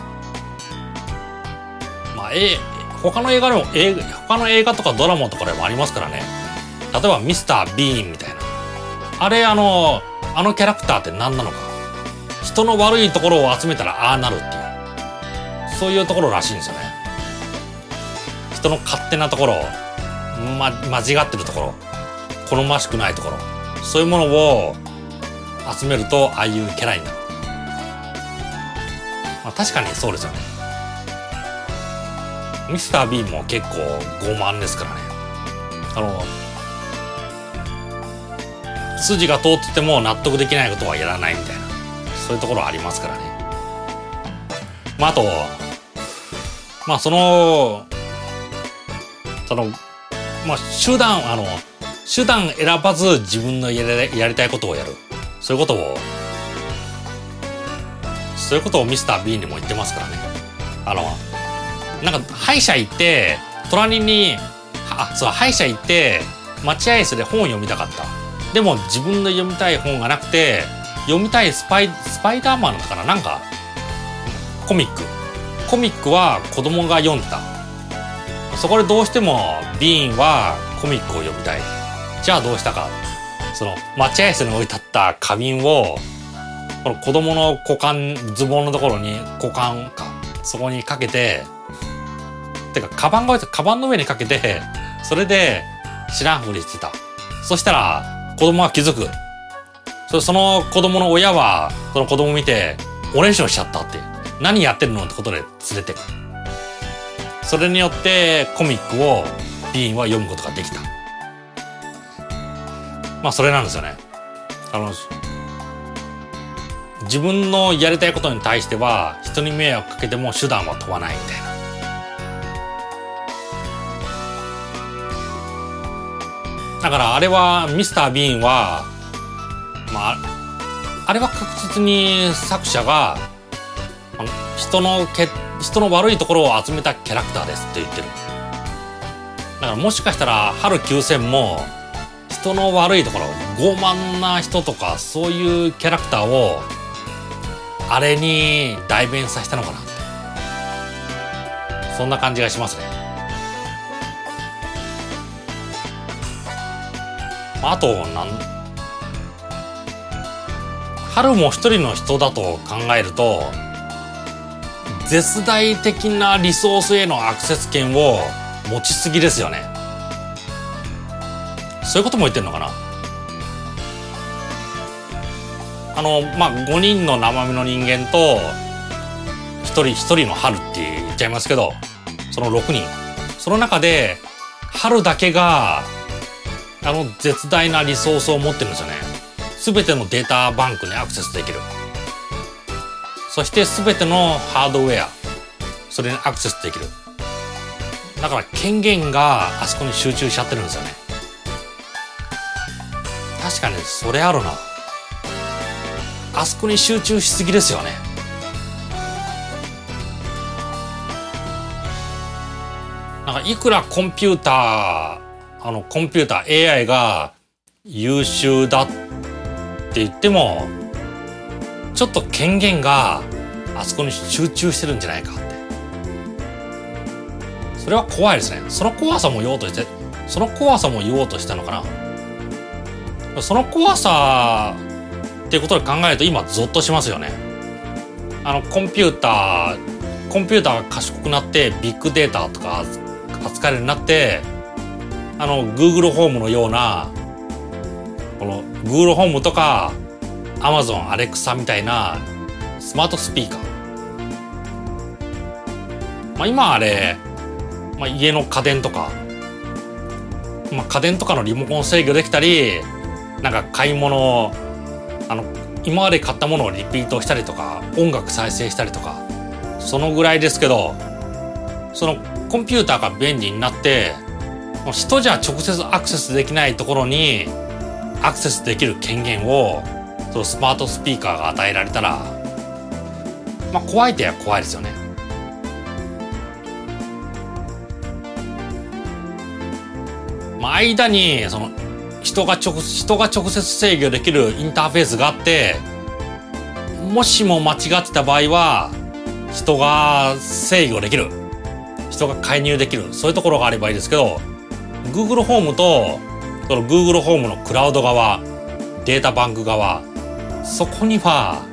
まあえ他の映画でも映画他の映画とかドラマとかでもありますからね。例えばミスター・ビーンみたいな。あれあのあのキャラクターって何なのか。人の悪いところを集めたらああなるっていう。そういうところらしいんですよね。人の勝手なところま間違ってるところ。好ましくないところ。そういうものを集めるとああいうキャラになる、まあ、確かにそうですよね。ミスター・ビーンも結構傲慢ですからね。あの筋が通ってても納得できないことはやらないみたいな。そういうところありますからね。まああとまあそのそのまあ手段あの手段選ばず自分のやりやりたいことをやる。そういうことをそういうことをミスター・ビーンにも言ってますからね。あのなんか歯医者行って隣にあそう歯医者行って待合室で本を読みたかった。でも自分の読みたい本がなくて読みたいスパイスパイダーマンのかな？なんかコミック。コミックは子供が読んでた。そこでどうしてもビーンはコミックを読みたい。じゃあどうしたか。その待合室に置いてあった花瓶をこの子供の股間ズボンのところに股間か。そこにかけててかカバンが置いてカバンの上にかけてそれで知らんふりしてた。そしたら子供は気づく。そその子供の親はその子供を見ておねしょしちゃったって。何やってるのってことで連れてく。それによってコミックをビーンは読むことができた。まあそれなんですよね。あの自分のやりたいことに対しては人に迷惑かけても手段は問わないみたいな。だからあれはミスター・ビーンはまああれは確実に作者が人のけ人の悪いところを集めたキャラクターですって言ってる。だからもしかしたら春休戦も人の悪いところ傲慢な人とかそういうキャラクターをあれに代弁させたのかなって。そんな感じがしますね。あとなん春も一人の人だと考えると絶大的なリソースへのアクセス権を持ちすぎですよね。そういうことも言ってるのかな？あのまあ5人の生身の人間と1人1人の春って言っちゃいますけどその6人。その中で春だけがあの絶大なリソースを持ってるんですよね。全てのデータバンクにアクセスできる。そして全てのハードウェアそれにアクセスできる。だから権限があそこに集中しちゃってるんですよね。確かにそれあるな。あそこに集中しすぎですよね。なんかいくらコンピューターあのコンピューター AI が優秀だって言ってもちょっと権限があそこに集中してるんじゃないかって。それは怖いですね。その怖さも言おうとしてその怖さも言おうとしたのかな。その怖さっていうことで考えると今ゾッとしますよね。あのコンピューターコンピューターが賢くなってビッグデータとか扱えるようになってあの Google ホームのようなこの Google ホームとか Amazon Alexa みたいなスマートスピーカー。まあ今あれ、まあ、家の家電とか、まあ、家電とかのリモコン制御できたりなんか買い物あの今まで買ったものをリピートしたりとか音楽再生したりとか。そのぐらいですけどそのコンピューターが便利になって人じゃ直接アクセスできないところにアクセスできる権限をそのスマートスピーカーが与えられたらまあ怖いとや怖いですよね。まあ間にその人が直人が直接制御できるインターフェースがあってもしも間違ってた場合は人が制御できる人が介入できるそういうところがあればいいですけど Google ホームとその Google ホームのクラウド側データバンク側そこには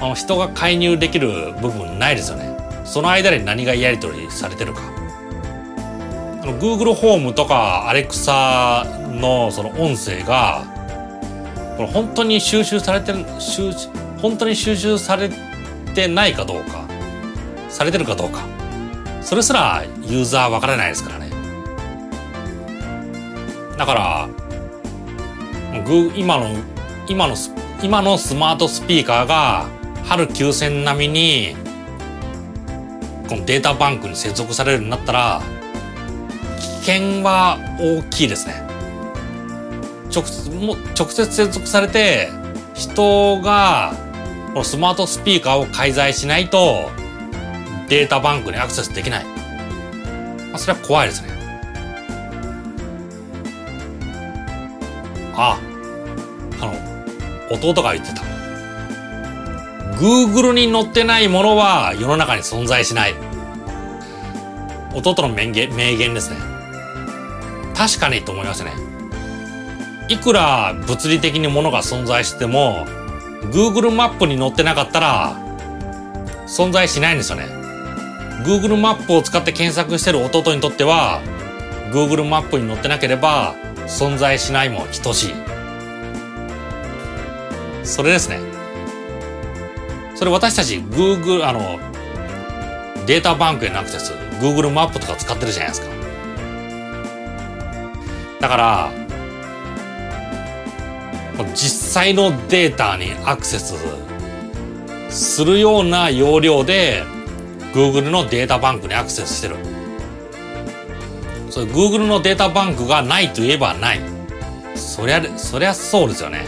あの人が介入できる部分ないですよね。その間で何がやり取りされてるか。あの Google ホームとか Alexa のその音声がこれ本当に収集されてる収本当に収集されてないかどうかされてるかどうか。それすらユーザーわからないですからね。だから今の今の今のスマートスピーカーが春9000並みにこのデータバンクに接続されるようになったら危険は大きいですね。直接も直接接続されて人がこのスマートスピーカーを介在しないとデータバンクにアクセスできない、まあ、それは怖いですね。ああの弟が言ってた。Google に載ってないものは世の中に存在しない。弟の名言名言ですね。確かにと思いますね。いくら物理的に物が存在しても Google マップに載ってなかったら存在しないんですよね。Google マップを使って検索してる弟にとっては Google マップに載ってなければ存在しないも等しい。それですね。それ私たち Google あのデータバンクへのアクセス Google マップとか使ってるじゃないですか。だから実際のデータにアクセスするような要領で Google のデータバンクにアクセスしてる。それ Google のデータバンクがないといえばない。そりゃそりゃそうですよね。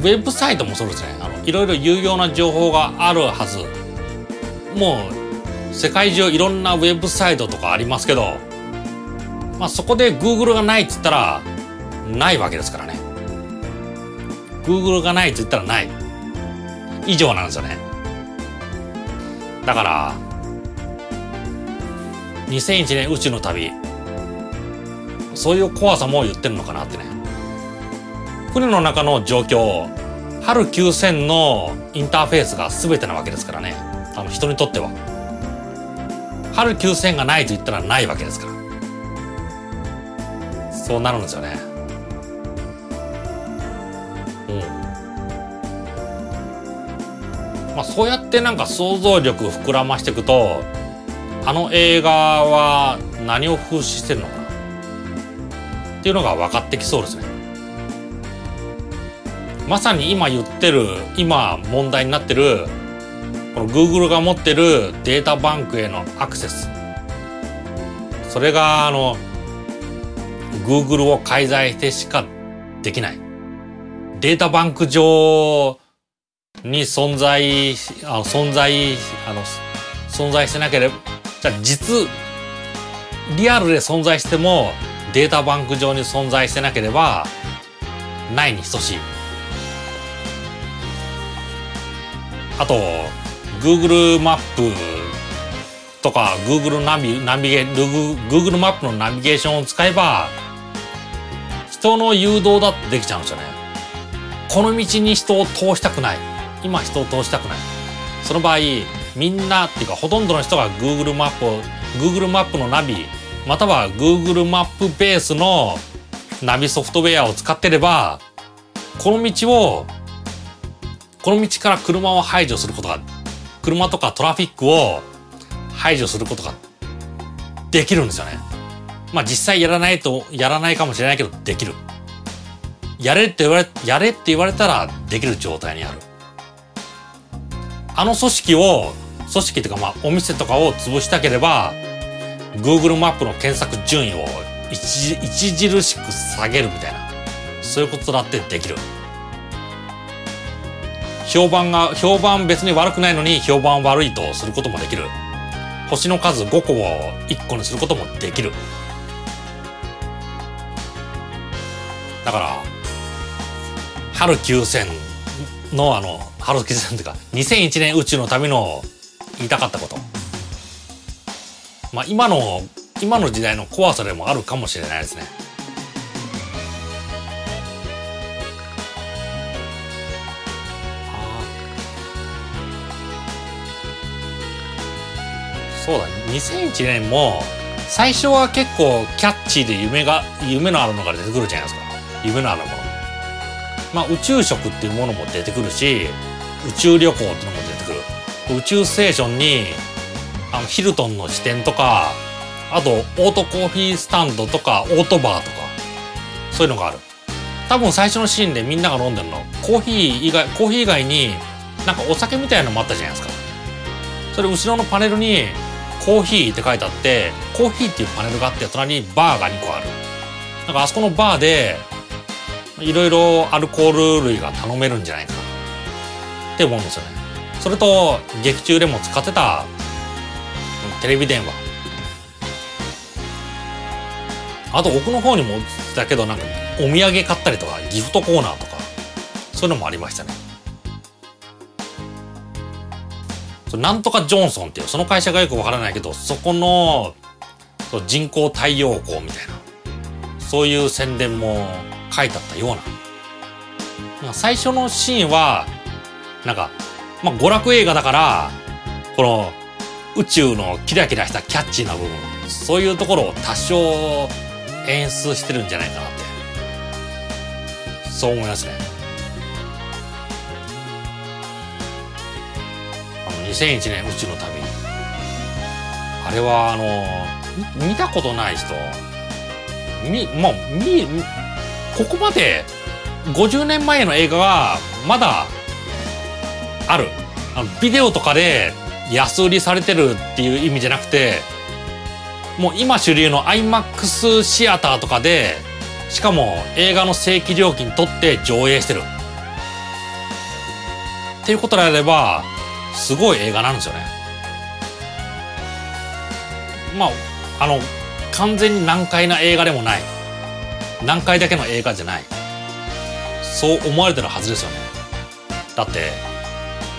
ウェブサイトもそうですね。あのいろいろ有用な情報があるはず。もう世界中いろんなウェブサイトとかありますけどまあそこで Google がないっつったらないわけですからね。Google がないって言ったらない。以上なんですよね。だから2001年宇宙の旅。そういう怖さも言ってるのかなってね。船の中の状況春9000のインターフェースが全てなわけですからね。あの人にとっては。春9000がないと言ったらないわけですから。そうなるんですよね。うん。まあそうやってなんか想像力膨らましていくとあの映画は何を風刺してるのか。なっていうのが分かってきそうですね。まさに今言ってる今問題になってるこの Google が持ってるデータバンクへのアクセス。それがあの Google を介在してしかできない。データバンク上に存在あの存在あの存在してなければじゃあ実リアルで存在してもデータバンク上に存在してなければないに等しい。あと Google マップとか Google ナビナビゲ Google マップのナビゲーションを使えば人の誘導だってできちゃうんですよね。この道に人を通したくない。今人を通したくない。その場合みんなっていうかほとんどの人が Google マップを Google マップのナビまたは Google マップベースのナビソフトウェアを使ってればこの道をこの道から車を排除することが車とかトラフィックを排除することができるんですよね。まあ実際やらないとやらないかもしれないけどできる。やれって言われやれって言われたらできる状態にある。あの組織を組織っていうかまあお店とかを潰したければ Google マップの検索順位を著しく下げるみたいな。そういうことだってできる。評判が評判別に悪くないのに評判悪いとすることもできる。星の数5個を1個にすることもできる。だから春9000のあの春9000っていうか2001年宇宙の旅の言いたかったこと。まあ今の今の時代の怖さでもあるかもしれないですね。そうだ2001年も最初は結構キャッチーで夢が夢のあるのが出てくるじゃないですか。夢のあるもの。まあ宇宙食っていうものも出てくるし宇宙旅行っていうのも出てくる。宇宙ステーションにあのヒルトンの支店とかあとオートコーヒースタンドとかオートバーとかそういうのがある。多分最初のシーンでみんなが飲んでるのコーヒー以外コーヒー以外になんかお酒みたいなのもあったじゃないですか。それ後ろのパネルにコーヒーって書いてあってコーヒーっていうパネルがあって隣にバーが2個ある。なんかあそこのバーでいろいろアルコール類が頼めるんじゃないかなって思うんですよね。それと劇中でも使ってたテレビ電話。あと奥の方にもだけどなんかお土産買ったりとかギフトコーナーとかそういうのもありましたね。なんとかジョンソンっていうその会社がよくわからないけどそこの人工太陽光みたいなそういう宣伝も書いてあったような。最初のシーンはなんか、まあ、娯楽映画だからこの宇宙のキラキラしたキャッチーな部分そういうところを多少演出してるんじゃないかなって。そう思いますね。あの2001年宇宙の旅。あれはあの見たことない人みまあみここまで50年前の映画がまだある。あのビデオとかで安売りされてるっていう意味じゃなくてもう今主流の IMAX シアターとかでしかも映画の正規料金取って上映してる。っていうことであればすごい映画なんですよね。まああの完全に難解な映画でもない。難解だけの映画じゃない。そう思われてるはずですよね。だって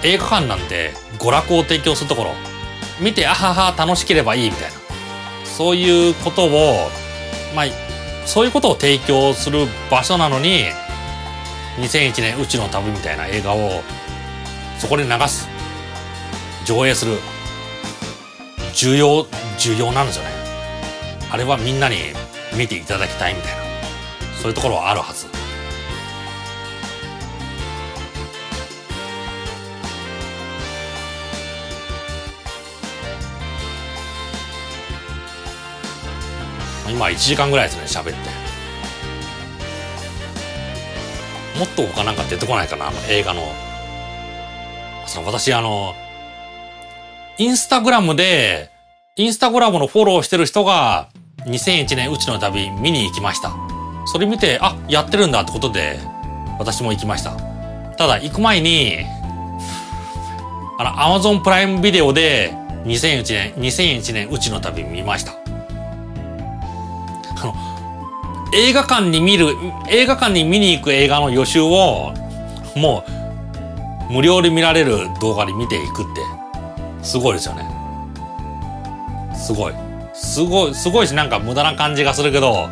映画館なんて娯楽を提供するところ。見てあはは楽しければいいみたいな。そういうことをまあそういうことを提供する場所なのに2001年宇宙の旅みたいな映画をそこで流す。上映する。重要重要なんですよね。あれはみんなに見ていただきたいみたいな。そういうところはあるはず。今1時間ぐらいですね喋って。もっと他なんか出てこないかなあの映画の。その私あのインスタグラムでインスタグラムのフォローしてる人が2001年うちの旅見に行きました。それ見てあやってるんだってことで私も行きました。ただ行く前にあの Amazon プライムビデオで2001年2001年うちの旅見ました。映画館に見る映画館に見に行く映画の予習をもう無料で見られる動画で見ていくってすごいですよね。すごい。すごいすごいしなんか無駄な感じがするけど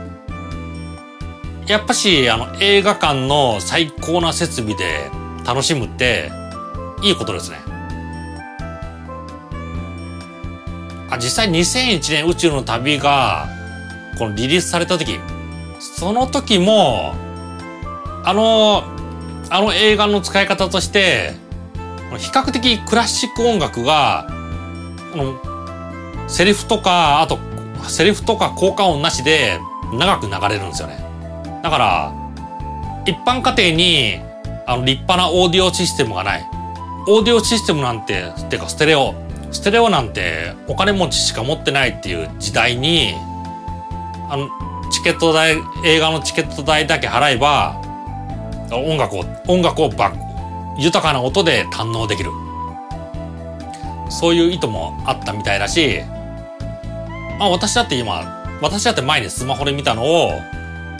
やっぱしあの映画館の最高な設備で楽しむっていいことですね。あ実際2001年宇宙の旅がこのリリースされた時その時もあのあの映画の使い方として比較的クラシック音楽があのセリフとかあとセリフとか効果音なしで長く流れるんですよね。だから一般家庭にあの立派なオーディオシステムがない。オーディオシステムなんててかステレオ。ステレオなんてお金持ちしか持ってないっていう時代にあのチケット代映画のチケット代だけ払えば音楽を音楽をバ豊かな音で堪能できる。そういう意図もあったみたいだしまあ私だって今私だって前にスマホで見たのを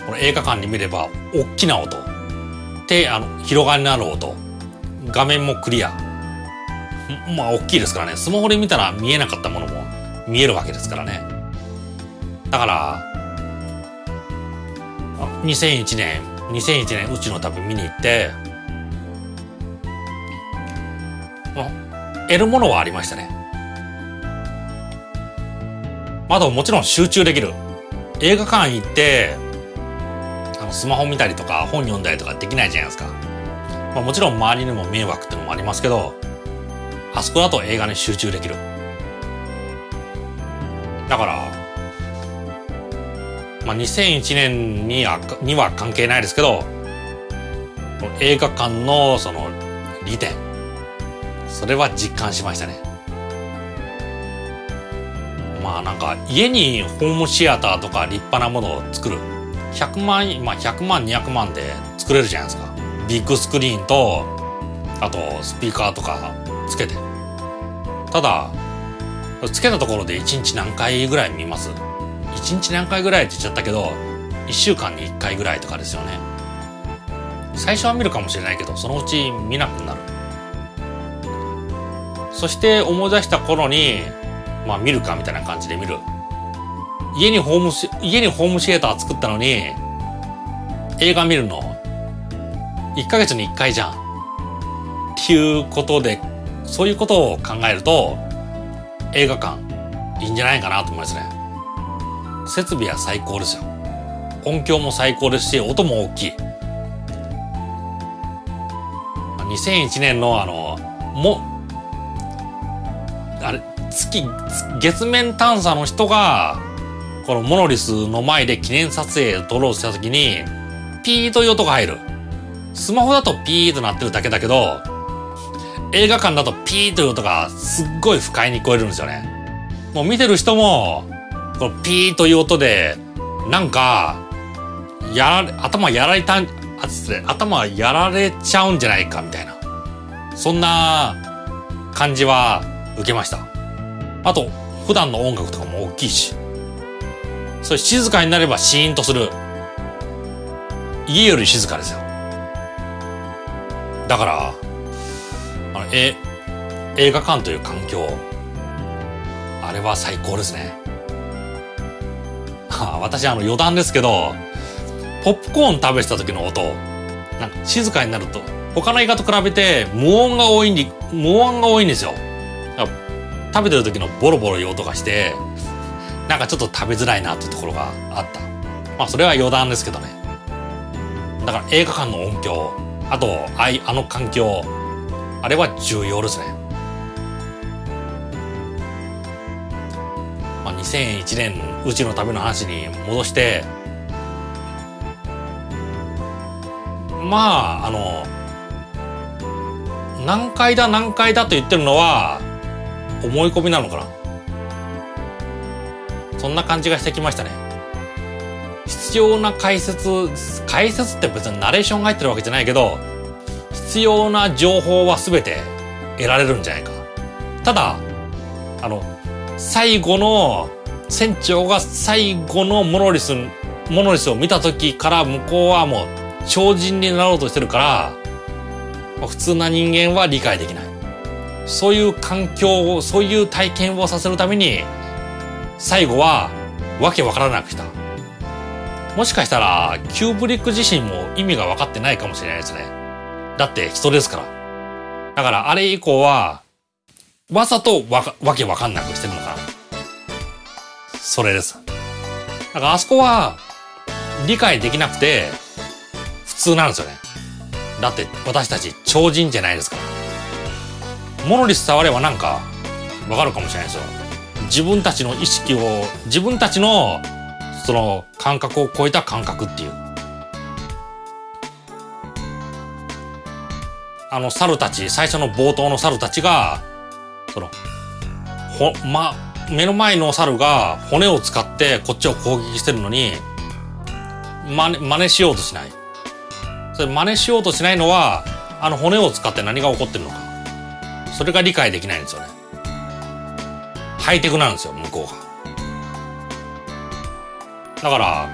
この映画館に見れば大きな音であの広がりのある音画面もクリア。まあ大きいですからね。スマホで見たら見えなかったものも見えるわけですからね。だから2001年。2001年うちの旅見に行って。得るものはありましたね。あともちろん集中できる。映画館行ってあのスマホ見たりとか本読んだりとかできないじゃないですか、まあ、もちろん周りにも迷惑ってのもありますけどあそこだと映画に集中できる。だからまあ、2001年にはには関係ないですけど映画館のその利点。それは実感しましたね。まあなんか家にホームシアターとか立派なものを作る。100万まあ100万200万で作れるじゃないですか。ビッグスクリーンとあとスピーカーとかつけて。ただつけたところで1日何回ぐらい見ます1日何回ぐらいって言っちゃったけど1週間に1回ぐらいとかですよね。最初は見るかもしれないけどそのうち見なくなる。そして思い出した頃にまあ見るかみたいな感じで見る。家にホーム家にホームシアター作ったのに映画見るの。1ヶ月に1回じゃん。っていうことでそういうことを考えると映画館いいんじゃないかなと思いますね。設備は最高ですよ。音響も最高ですし音も大きい。2001年のあのもあれ月月面探査の人がこのモノリスの前で記念撮影を撮ろうとした時にピーという音が入る。スマホだとピーとなってるだけだけど映画館だとピーという音がすっごい不快に聞こえるんですよね。もう見てる人もこのピーという音で、なんか、やられ、頭やられた、あ、つって、頭やられちゃうんじゃないか、みたいな。そんな感じは受けました。あと、普段の音楽とかも大きいし。それ静かになればシーンとする。家より静かですよ。だから、え、映画館という環境、あれは最高ですね。私あの余談ですけど、ポップコーン食べてた時の音、なんか静かになると、他の映画と比べて無音が多いんで、無音が多いんですよ。食べてる時のボロボロいう音がして、なんかちょっと食べづらいなっていうところがあった。まあそれは余談ですけどね。だから映画館の音響、あと、あい、あの環境、あれは重要ですね。まあ、2001年宇宙の旅の話に戻して、まあ、あの、何回だ何回だと言ってるのは、思い込みなのかな。そんな感じがしてきましたね。必要な解説、解説って別にナレーションが入ってるわけじゃないけど、必要な情報は全て得られるんじゃないか。ただ、あの、最後の、船長が最後のモノリス、モノリスを見た時から向こうはもう超人になろうとしてるから、普通な人間は理解できない。そういう環境を、そういう体験をさせるために、最後はわけわからなくした。もしかしたら、キューブリック自身も意味が分かってないかもしれないですね。だって人ですから。だからあれ以降は、わざとわ、わけわかんなくしてるのか。それです。だからあそこは、理解できなくて、普通なんですよね。だって私たち超人じゃないですから。モノリス触ればなんかわかるかもしれないですよ。自分たちの意識を、自分たちのその感覚を超えた感覚っていう。あの猿たち、最初の冒頭の猿たちが、その、ほ、ま、目の前の猿が骨を使ってこっちを攻撃してるのに、真似、真似しようとしない。それ真似しようとしないのは、あの骨を使って何が起こってるのか。それが理解できないんですよね。ハイテクなんですよ、向こうが。だから、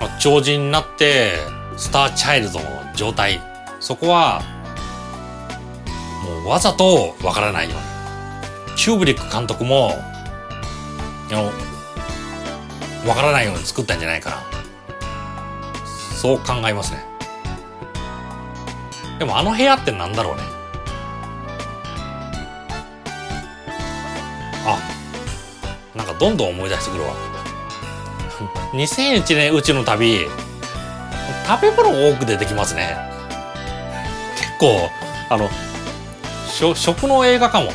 まあ、超人になって、スターチャイルドの状態。そこは、もうわざとわからないように。キューブリック監督も、わからないように作ったんじゃないかな。そう考えますね。でもあの部屋ってなんだろうね。あなんかどんどん思い出してくるわ 2001年宇宙の旅食べ物多く出てきますね結構あの食の映画かも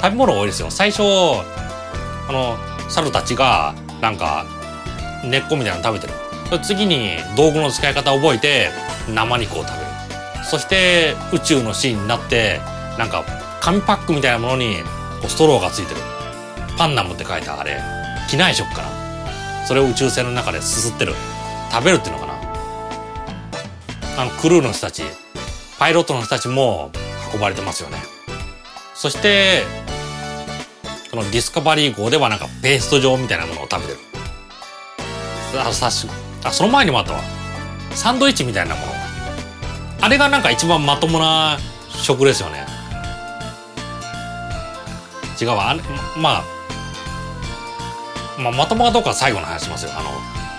食べ物多いですよ。最初あの猿たちがなんか根っこみたいなの食べてる。次に道具の使い方を覚えて生肉を食べる。そして宇宙のシーンになってなんか紙パックみたいなものにこうストローがついてる。パンナムって書いたあれ。機内食かな。それを宇宙船の中ですすってる。食べるっていうのかな。あのクルーの人たちパイロットの人たちも運ばれてますよね。そしてこのディスカバリー号ではなんかペースト状みたいなものを食べてる。あさしあその前にもあったわ。サンドイッチみたいなもの。あれがなんか一番まともな食ですよね。違うわ。あれまあまあまともかどうかは最後の話しますよ。あの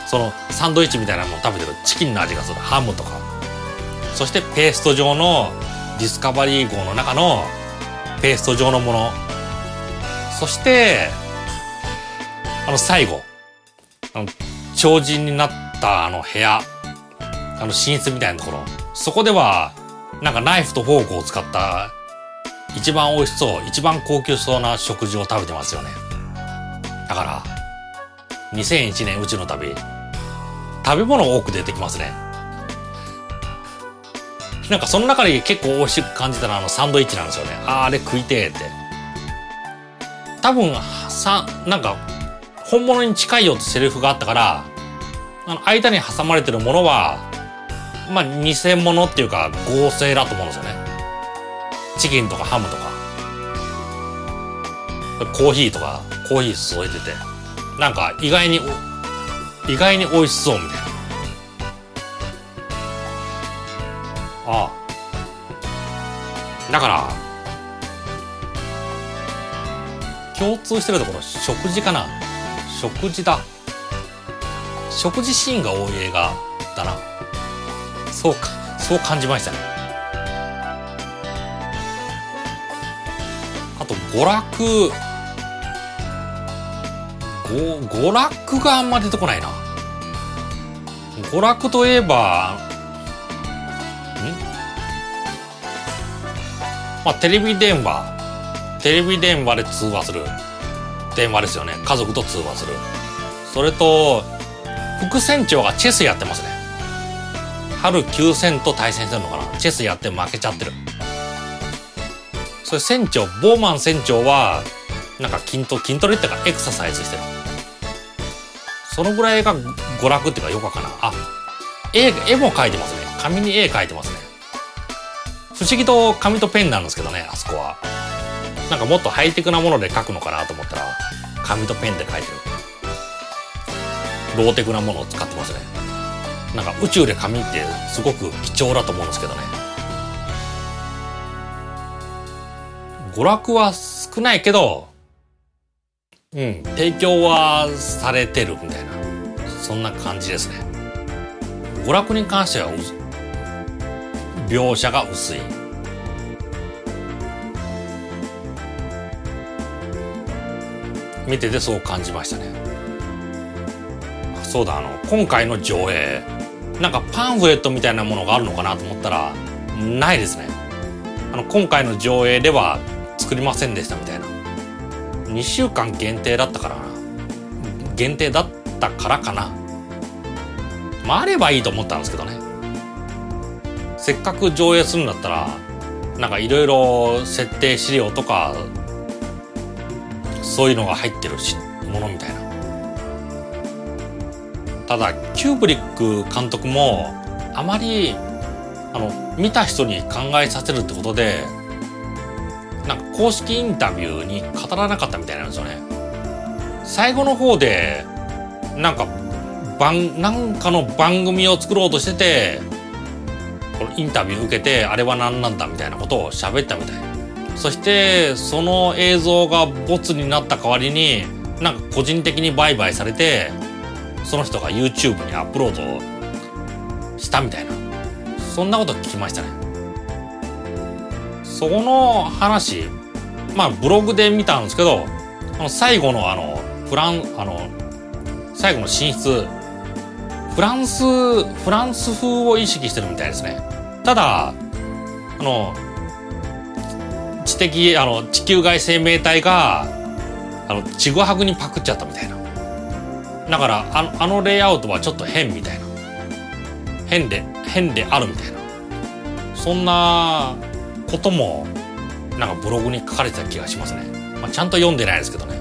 そのサンドイッチみたいなものを食べてる。チキンの味がする。ハムとか。そしてペースト状のディスカバリー号の中のペースト状のもの。そしてあの最後。あの超人になったあの部屋。あの寝室みたいなところ。そこではなんかナイフとフォークを使った一番美味しそう、一番高級そうな食事を食べてますよね。だから、2001年宇宙の旅、食べ物多く出てきますね。なんかその中で結構美味しく感じたのはあのサンドイッチなんですよね。ああれ食いてえって。多分、さ、なんか、本物に近いよってセリフがあったから、あの、間に挟まれてるものは、まあ、偽物っていうか合成だと思うんですよね。チキンとかハムとかコーヒーとかコーヒー添えててなんか意外に意外に美味しそうみたいなああ。だから共通してるところ食事かな。食事だ。食事シーンが多い映画だな。そうか。そう感じましたね。あと娯楽。ご娯楽があんま出てこないな。娯楽といえばまあテレビ電話。テレビ電話で通話する。電話ですよね。家族と通話する。それと副船長がチェスやってますね。春9戦と対戦してるのかな。チェスやって負けちゃってる。それ船長ボーマン船長はなんか筋ト筋トレっていうかエクササイズしてる。そのぐらいが娯楽っていうかよくわかな。あ絵絵も描いてますね。紙に絵描いてますね不思議と紙とペンなんですけどねあそこは。なんかもっとハイテクなもので描くのかなと思ったら紙とペンで描いてる。ローテクなものを使ってますね。なんか宇宙で紙ってすごく貴重だと思うんですけどね。娯楽は少ないけどうん提供はされてるみたいな。そんな感じですね。娯楽に関しては描写が薄い。見ててそう感じましたね。そうだあの今回の上映なんかパンフレットみたいなものがあるのかなと思ったらないですね。あの今回の上映では作りませんでしたみたいな。2週間限定だったからな。限定だったからかな。まああればいいと思ったんですけどね。せっかく上映するんだったらなんかいろいろ設定資料とかそういうのが入ってるしものみたいな。ただキューブリック監督もあまりあの見た人に考えさせるってことでなんか公式インタビューに語らなかったみたいなんですよね。最後の方でなんか番なんかの番組を作ろうとしててインタビュー受けてあれは何なんだみたいなことを喋ったみたいそしてその映像がボツになった代わりになんか個人的に売買されてその人が YouTube にアップロードしたみたいな。そんなこと聞きましたね。そこの話まあブログで見たんですけどあの最後のあのフランあの最後の進出フランスフランス風を意識してるみたいですね。ただあの知的あの地球外生命体があのちぐはぐにパクっちゃったみたいな。だからあのあのレイアウトはちょっと変みたいな。変で変であるみたいな。そんなこともなんかブログに書かれてた気がしますね、まあ、ちゃんと読んでないですけどね。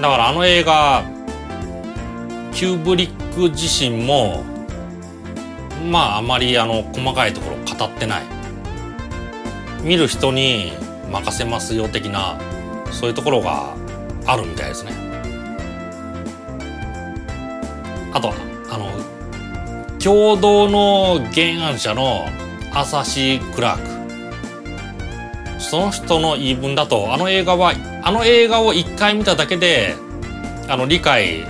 だからあの映画キューブリック自身もまああまりあの細かいところ語ってない。見る人に任せますよ的なそういうところがあるみたいですね。あとあの共同の原案者のアサシー・クラーク。その人の言い分だとあの映画はあの映画を一回見ただけであの理解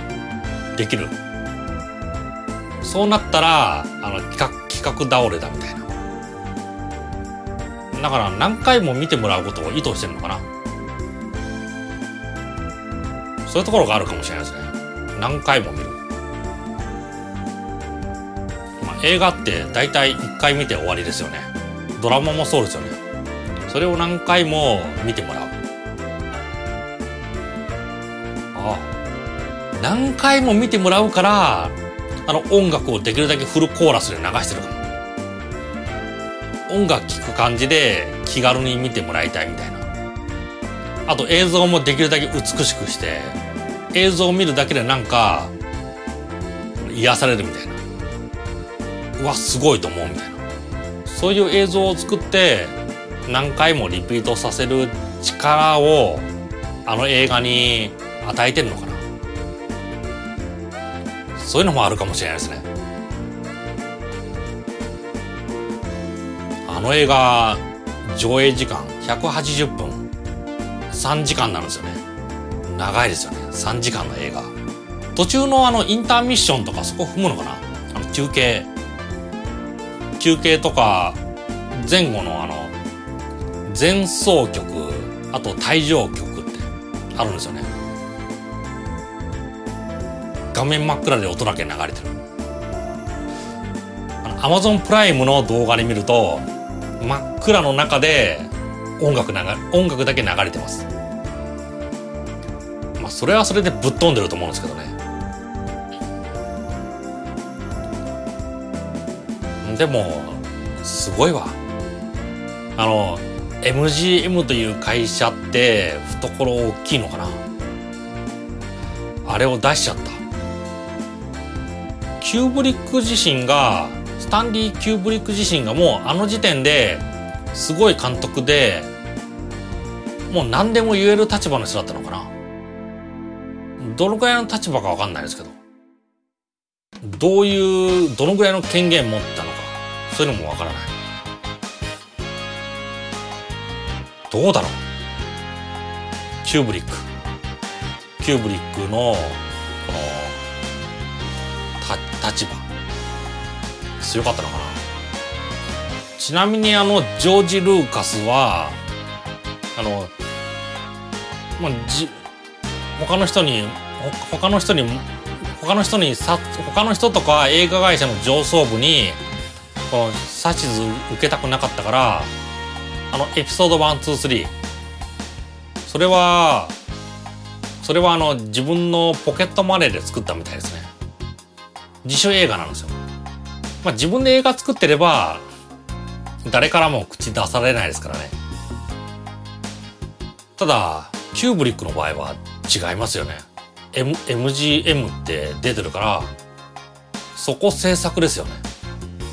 できる。そうなったらあの企画企画倒れだみたいな。だから何回も見てもらうことを意図してるのかな。そういうところがあるかもしれないですね。何回も見る、まあ、映画って大体1回見て終わりですよね。ドラマもそうですよね。それを何回も見てもらう。ああ。何回も見てもらうからあの音楽をできるだけフルコーラスで流してるかも。音楽聴く感じで気軽に見てもらいたいみたいな。あと映像もできるだけ美しくして映像を見るだけでなんか癒されるみたいな。うわすごいと思うみたいな。そういう映像を作って何回もリピートさせる力をあの映画に与えてるのかな。そういうのもあるかもしれないですね。あの映画上映時間180分3時間なんですよね。長いですよね。3時間の映画。途中のあのインターミッションとかそこ踏むのかな？あの中継。休憩とか前後のあの前奏曲あと退場曲ってあるんですよね。画面真っ暗で音だけ流れてる。アマゾンプライムの動画で見ると真っ暗の中で音楽流音楽だけ流れてます。まあそれはそれでぶっ飛んでると思うんですけどね。でもすごいわ。あの MGM という会社って懐大きいのかな。あれを出しちゃった。キューブリック自身がスタンリー・キューブリック自身がもうあの時点ですごい監督でもう何でも言える立場の人だったのかな。どのぐらいの立場か分かんないですけど。どういうどのぐらいの権限持ったのか。そういうのも分からない。どうだろう。キューブリック。キューブリックのこの立場。強かったのかな。ちなみにあのジョージ・ルーカスはあのまあじ他の人に他の人に他の人にさ他の人とか映画会社の上層部にこの指図受けたくなかったからあのエピソード123それはそれはあの自分のポケットマネーで作ったみたいですね。自主映画なんですよ。まあ自分で映画作ってれば誰からも口出されないですからね。ただキューブリックの場合は違いますよね、M、MGM って出てるからそこ制作ですよね。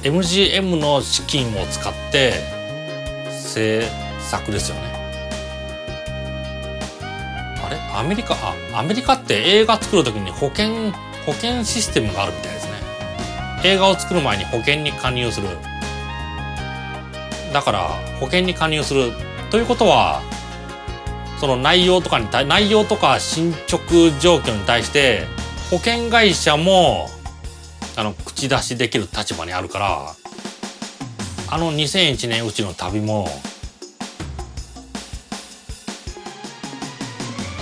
MGM の資金を使って制作ですよね。あれ？アメリカ？あアメリカって映画作る時に保険保険システムがあるみたい映画を作る前に保険に加入する。だから保険に加入するということはその内容とかに内容とか進捗状況に対して保険会社もあの口出しできる立場にあるからあの2001年うちの旅も、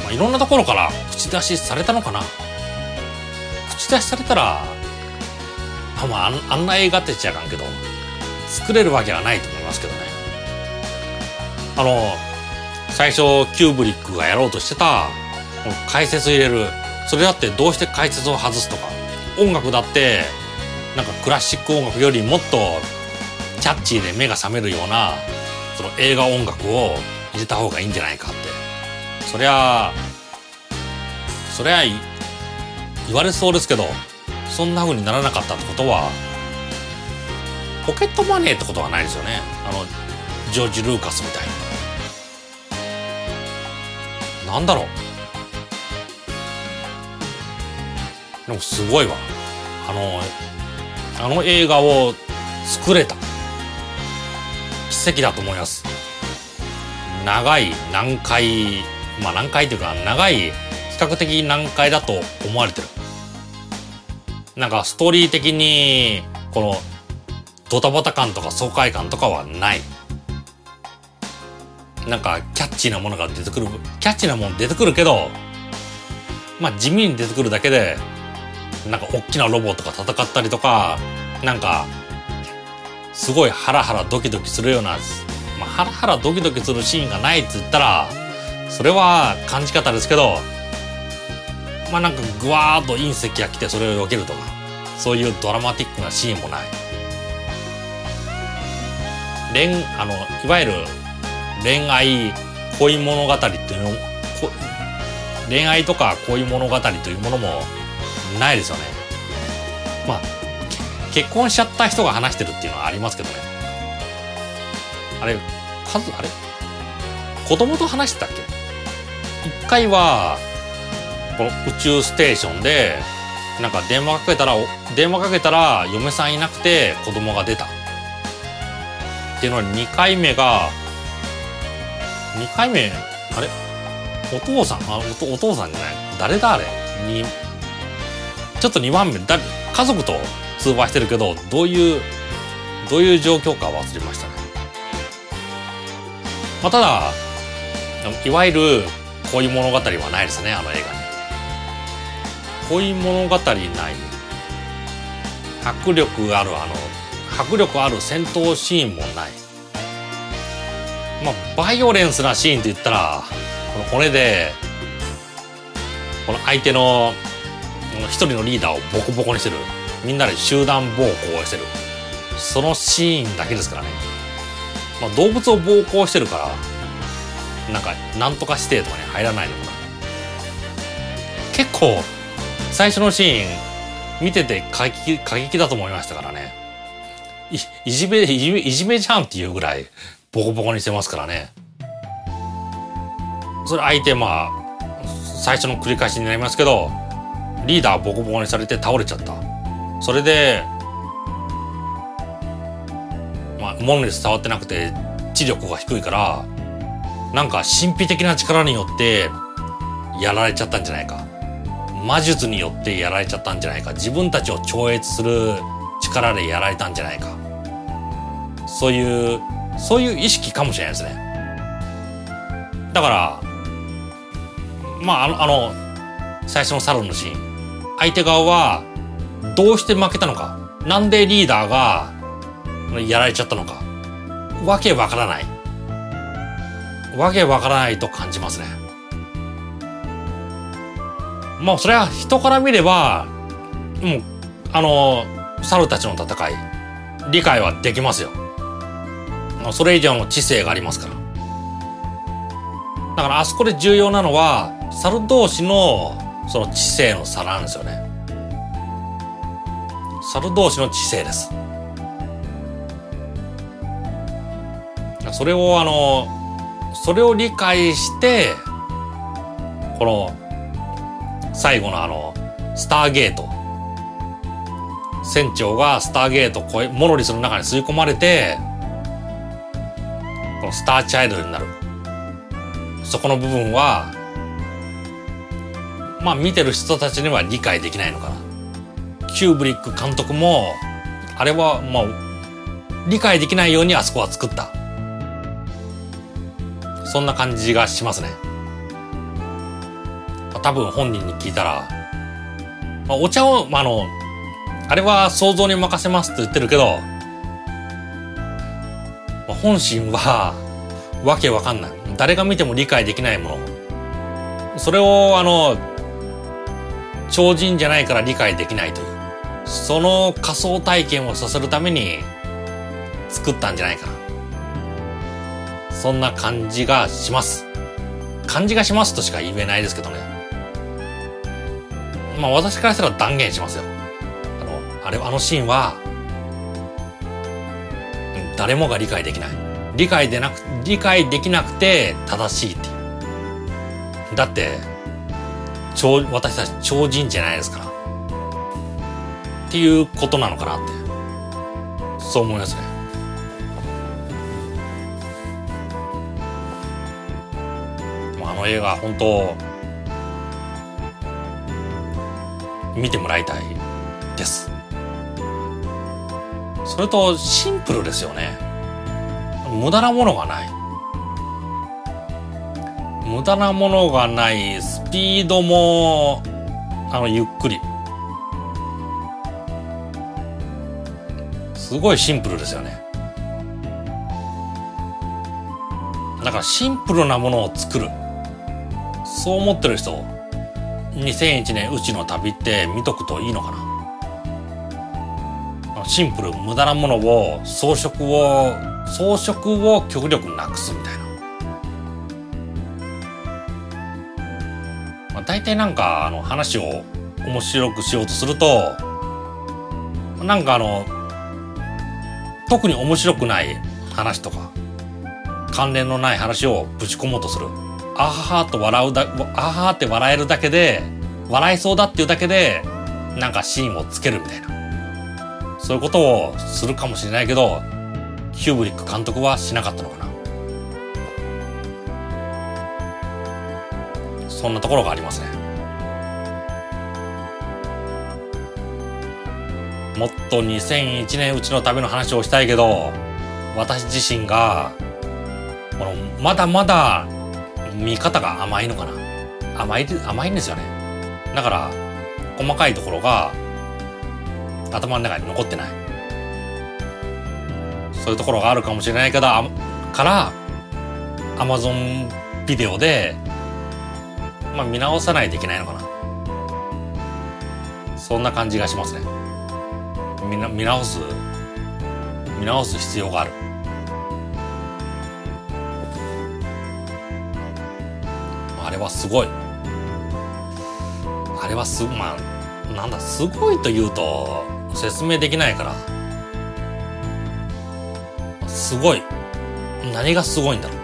まあ、いろんなところから口出しされたのかな。口出しされたらあ,、あ、あんな映画って言っちゃあかんけど作れるわけはないと思いますけどね。あの最初キューブリックがやろうとしてた解説入れる。それだってどうして解説を外すとか音楽だってなんかクラシック音楽よりもっとキャッチーで目が覚めるようなその映画音楽を入れた方がいいんじゃないかって。そりゃそりゃ言われそうですけどそんな風にならなかったってことはポケットマネーってことはないですよね。あのジョージ・ルーカスみたいに。なんだろう。でもすごいわ。あのあの映画を作れた。奇跡だと思います。長い難解まあ難解というか長い比較的難解だと思われてる。なんかストーリー的にこのドタバタ感とか爽快感とかはない。なんかキャッチーなものが出てくるキャッチーなもの出てくるけどまあ地味に出てくるだけでなんか大きなロボットが戦ったりとかなんかすごいハラハラドキドキするような、まあ、ハラハラドキドキするシーンがないって言ったらそれは感じ方ですけどまあなんかグワーッと隕石が来てそれを避けるとかそういうドラマティックなシーンもない。恋あのいわゆる恋愛恋物語っていうの恋愛とか恋物語というものもないですよね。まあ結婚しちゃった人が話してるっていうのはありますけどね。あれ数あれ子供と話してたっけ？一回はこの宇宙ステーションでなんか電話かけたら電話かけたら嫁さんいなくて子供が出た。っていうのに2回目が2回目あれ？お父さん？あおお父さんじゃない？誰だあれ？にちょっと2番目。だ家族と通話してるけどどういうどういう状況か忘れましたね。まあ、ただ、いわゆる恋物語はないですね、あの映画に。恋物語ない。迫力ある、あの、迫力ある戦闘シーンもない。まあ、バイオレンスなシーンって言ったら、この骨で、この相手の一人のリーダーをボコボコにしてる。みんなで集団暴行をしてる。そのシーンだけですからね。まあ、動物を暴行してるから、なんか、なんとか指定とかに入らないのかな。結構、最初のシーン、見てて過激、過激だと思いましたからね。い、いじめ、いじめ、いじめじゃんっていうぐらい、ボコボコにしてますからね。それ相手、まあ、最初の繰り返しになりますけど、リーダーボコボコにされて倒れちゃった。それでまあ、物に伝わってなくて知力が低いからなんか神秘的な力によってやられちゃったんじゃないか魔術によってやられちゃったんじゃないか。自分たちを超越する力でやられたんじゃないか。そういうそういう意識かもしれないですね。だからまああのあの最初のサロンのシーン。相手側はどうして負けたのか。なんでリーダーがやられちゃったのか。わけわからない。わけわからないと感じますね。まあそれは人から見ればもうあの猿たちの戦い理解はできますよ。それ以上の知性がありますから。だからあそこで重要なのは猿同士のその知性の差なんですよね。猿同士の知性です。それをあのそれを理解してこの最後のあのスターゲート。船長がスターゲートこえモロリスの中に吸い込まれてこのスターチャイルドになる。そこの部分はまあ見てる人たちには理解できないのかな。キューブリック監督もあれはまあ理解できないようにあそこは作った。そんな感じがしますね。多分本人に聞いたら、まあ、お茶を、まあ、の、あれは想像に任せますって言ってるけど、まあ、本心は、わけわかんない。誰が見ても理解できないもの。それを、あの、超人じゃないから理解できないという。その仮想体験をさせるために作ったんじゃないかな。そんな感じがします。感じがしますとしか言えないですけどね。まあ私からしたら断言しますよ。あの、あれ、あのシーンは、誰もが理解できない。理解でなく、理解できなくて正しいっていう。だって、超、私たち超人じゃないですから。っていうことなのかなって。そう思いますね。あの映画本当見てもらいたいです。それとシンプルですよね。無駄なものがない。無駄なものがない。スピードもあのゆっくり。すごいシンプルですよね。だからシンプルなものを作る。そう思ってる人2001年うちの旅って見とくといいのかな？シンプル無駄なものを装飾を装飾を極力なくすみたいな、まあ、大体なんかあの話を面白くしようとするとなんかあの特に面白くない話とか関連のない話をぶち込もうとする。あははと笑うだ、あははって笑えるだけで、笑いそうだっていうだけで、なんかシーンをつけるみたいな。そういうことをするかもしれないけど、ヒューブリック監督はしなかったのかな。そんなところがありますね。もっと2001年うちの旅の話をしたいけど、私自身が、この、まだまだ見方が甘いのかな？甘い、甘いんですよね。だから、細かいところが頭の中に残ってない。そういうところがあるかもしれないけど、から、アマゾンビデオで、まあ見直さないといけないのかな。そんな感じがしますね。見見直す、見直す必要がある。れはすごい。あれはす、まあ、なんだ、すごいと言うと説明できないから。すごい。何がすごいんだろう。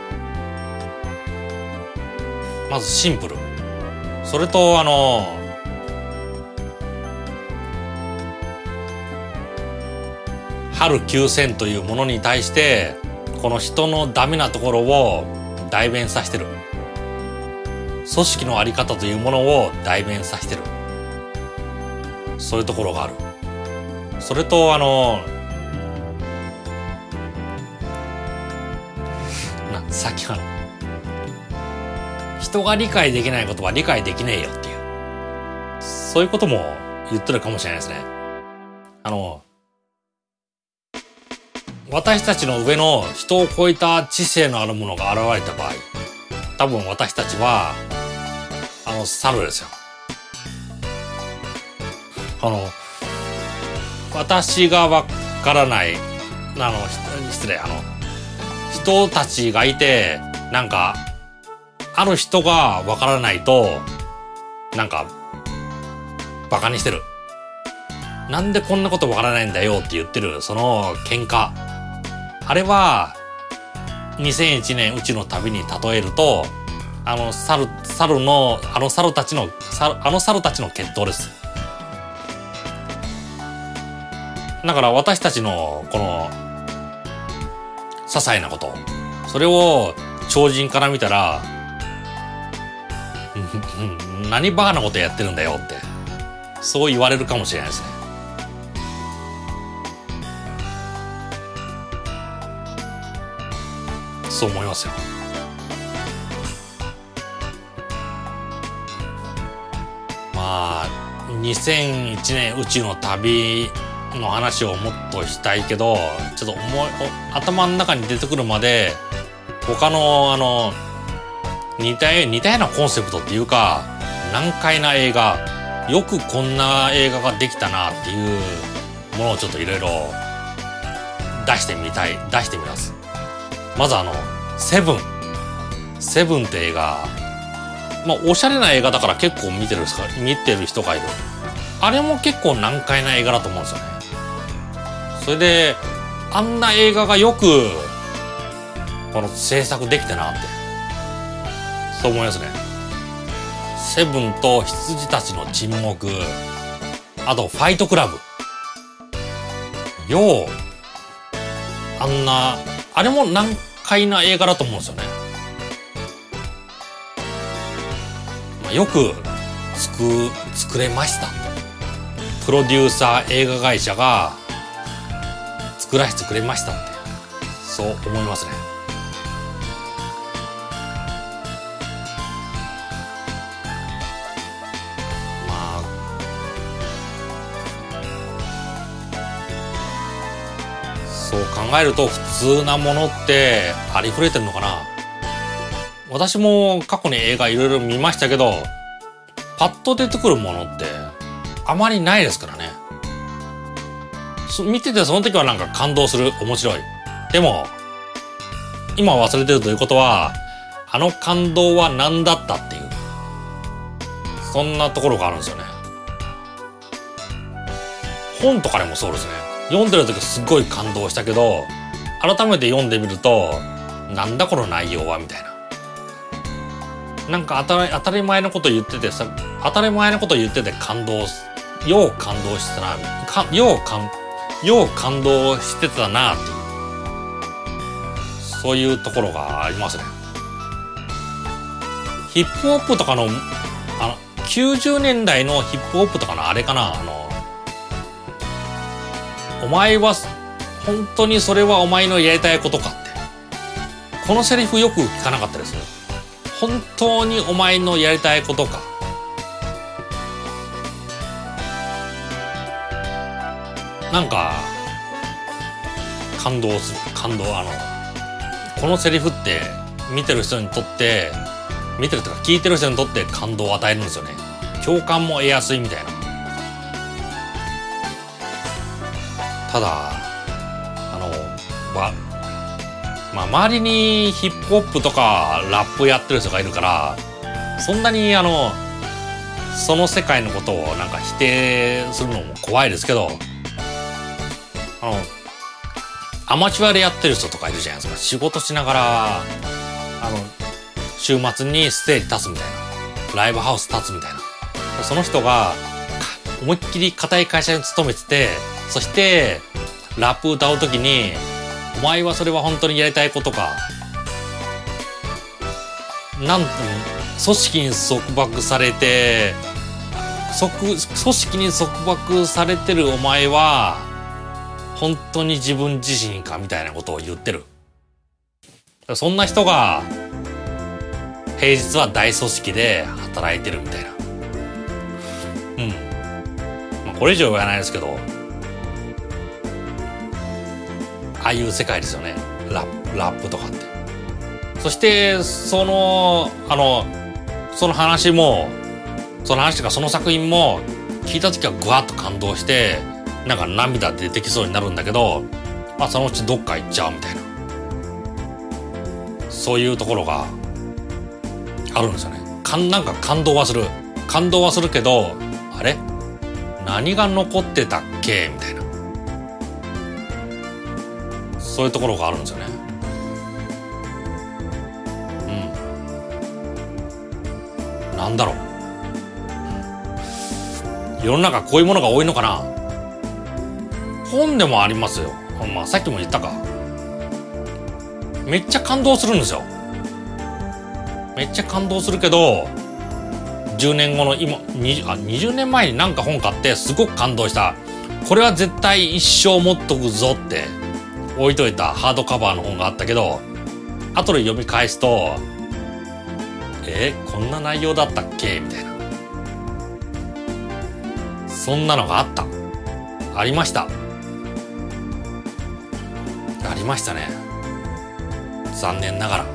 まずシンプル。それと、あの、春9000というものに対して、この人のダメなところを代弁させてる。組織のあり方というものを代弁させてる。そういうところがある。それと、あの、な、さっきあの、人が理解できないことは理解できねえよっていう。そういうことも言ってるかもしれないですね。あの、私たちの上の人を超えた知性のあるものが現れた場合、多分私たちは、あの、猿ですよ。あの、私がわからない、あの、失礼、あの、人たちがいて、なんか、ある人がわからないと、なんか、馬鹿にしてる。なんでこんなことわからないんだよって言ってる、その喧嘩。あれは、2001年うちの旅に例えると、あの猿、猿の、あの猿たちの、あの猿たちの決闘です。だから私たちのこの些細なこと。それを超人から見たら何バカなことやってるんだよってそう言われるかもしれないですね。そう思いますよ。2001年宇宙の旅の話をもっとしたいけどちょっと思い頭の中に出てくるまで他のあの似た似たようなコンセプトっていうか難解な映画よくこんな映画ができたなっていうものをちょっといろいろ出してみたい出してみます。まずあの「セブン」「セブン」って映画。まあおしゃれな映画だから結構見てる見てる人がいる。あれも結構難解な映画だと思うんですよね。それであんな映画がよくこの制作できたなってそう思いますね。セブンと羊たちの沈黙あとファイトクラブ。ようあんなあれも難解な映画だと思うんですよね、まあ、よく作作れました。プロデューサー映画会社が作らせてくれましたって。そう思いますね。まあ。そう考えると普通なものってありふれてるのかな。私も過去に映画いろいろ見ましたけどパッと出てくるものってあまりないですからね見ててその時はなんか感動する、面白い。でも、今忘れてるということは、あの感動は何だったっていう。そんなところがあるんですよね。本とかでもそうですね。読んでる時すっごい感動したけど、改めて読んでみると、なんだこの内容はみたいな。なんか当たり前のこと言っててさ、当たり前のこと言ってて感動、よう感動してたな、かよう感よう感動してたなっていう。そういうところがありますね。ヒップホップとかのあの90年代のヒップホップとかのあれかな。あのお前は本当にそれはお前のやりたいことかって。このセリフよく聞かなかったです本当にお前のやりたいことか。なんか感動する感動あのこのセリフって見てる人にとって見てるとか聞いてる人にとって感動を与えるんですよね。共感も得やすいみたいな。ただあのまあ周りにヒップホップとかラップやってる人がいるからそんなにあのその世界のことをなんか否定するのも怖いですけどあのアマチュアでやってる人とかいるじゃないですか仕事しながらあの週末にステージ立つみたいな。ライブハウス立つみたいな。その人が思いっきり固い会社に勤めててそしてラップ歌う時に「お前はそれは本当にやりたいことか」なんと組織に束縛されて組織に束縛されてるお前は本当に自分自身かみたいなことを言ってる。そんな人が平日は大組織で働いてるみたいな。うん、まあ、これ以上言わないですけど。ああいう世界ですよね。ララップとかって。そしてそのあのその話もその話とかその作品も聞いた時はぐわっと感動してなんか涙出てきそうになるんだけど、まあ、そのうちどっか行っちゃうみたいな。そういうところがあるんですよね。かんなんか感動はする。感動はするけどあれ？何が残ってたっけ？みたいな。そういうところがあるんですよね。うん。なんだろう。世の中こういうものが多いのかな？本でもありますよ。まあさっきも言ったか。めっちゃ感動するんですよ。めっちゃ感動するけど10年後の今 20, あ20年前になんか本買ってすごく感動した。これは絶対一生持っとくぞって置いといたハードカバーの本があったけど後で読み返すとえー、こんな内容だったっけ？みたいな。そんなのがあった。ありました。ありましたね。残念ながら。う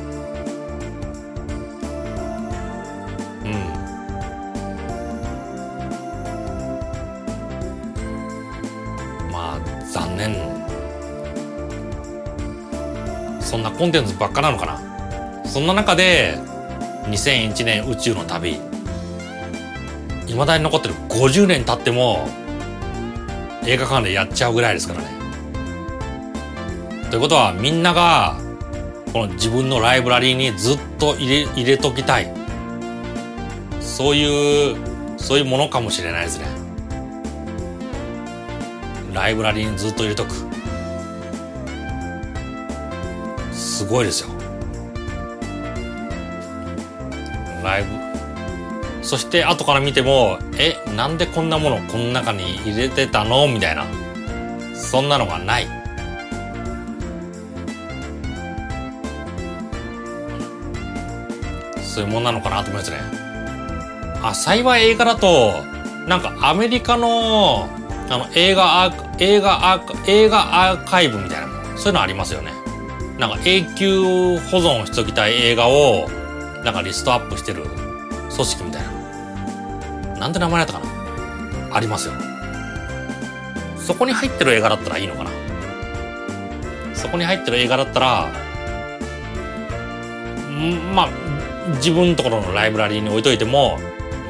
ん。まあ残念。そんなコンテンツばっかなのかな？そんな中で2001年宇宙の旅。いまだに残ってる50年経っても映画館でやっちゃうぐらいですからね。ということはみんながこの自分のライブラリーにずっと入れ入れときたい。そういうそういうものかもしれないですね。ライブラリーにずっと入れとく。すごいですよ。ライブ。そして後から見てもえなんでこんなものこの中に入れてたの？みたいな。そんなのがない。そういうもんなのかなと思いますね。あ幸い映画だとなんかアメリカのあの映画アー映画アー映画アーカイブみたいなそういうのありますよね。なんか永久保存しときたい映画をなんかリストアップしてる組織みたいな。なんて名前だったかな？ありますよ。そこに入ってる映画だったらいいのかな？そこに入ってる映画だったらんまあ自分のところのライブラリーに置いといても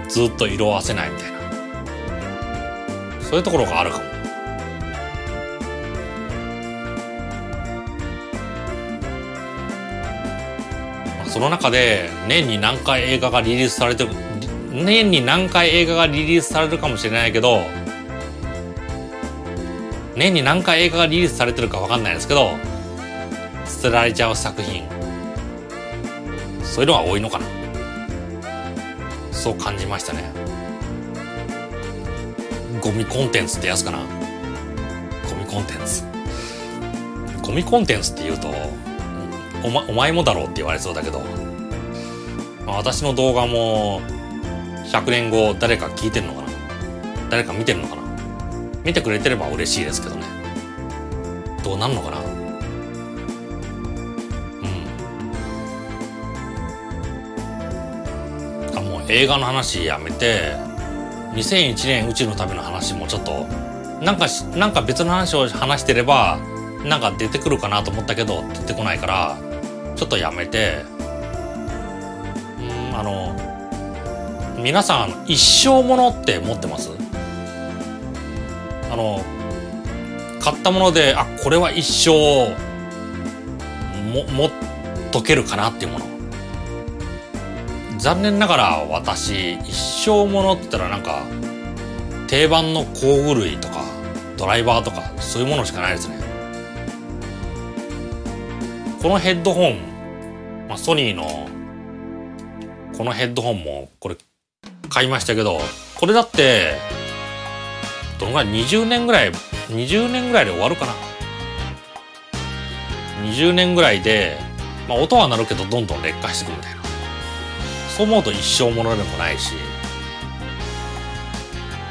ずっと色あせないみたいな。そういうところがあるかも。その中で年に何回映画がリリースされてる年に何回映画がリリースされるかもしれないけど年に何回映画がリリースされてるか分かんないですけど捨てられちゃう作品。そういうのが多いのかな。そう感じましたね。ゴミコンテンツってやつかな。ゴミコンテンツ。ゴミコンテンツって言うとお,、ま、お前もだろうって言われそうだけど、まあ、私の動画も100年後誰か聞いてるのかな。誰か見てるのかな。見てくれてれば嬉しいですけどね。どうなんのかな。映画の話やめて2001年宇宙の旅の話もちょっとなんかなんか別の話を話してればなんか出てくるかなと思ったけど出てこないからちょっとやめてうんあの皆さん一生ものって持ってます？あの買ったものであこれは一生も持っとけるかなっていうもの。残念ながら私一生ものって言ったらなんか定番の工具類とかドライバーとかそういうものしかないですね。このヘッドホン、まあ、ソニーのこのヘッドホンもこれ買いましたけどこれだってどのぐらい20年ぐらい20年ぐらいで終わるかな。20年ぐらいで、まあ、音は鳴るけどどんどん劣化してくるみたいな。そう思うと一生ものでもないし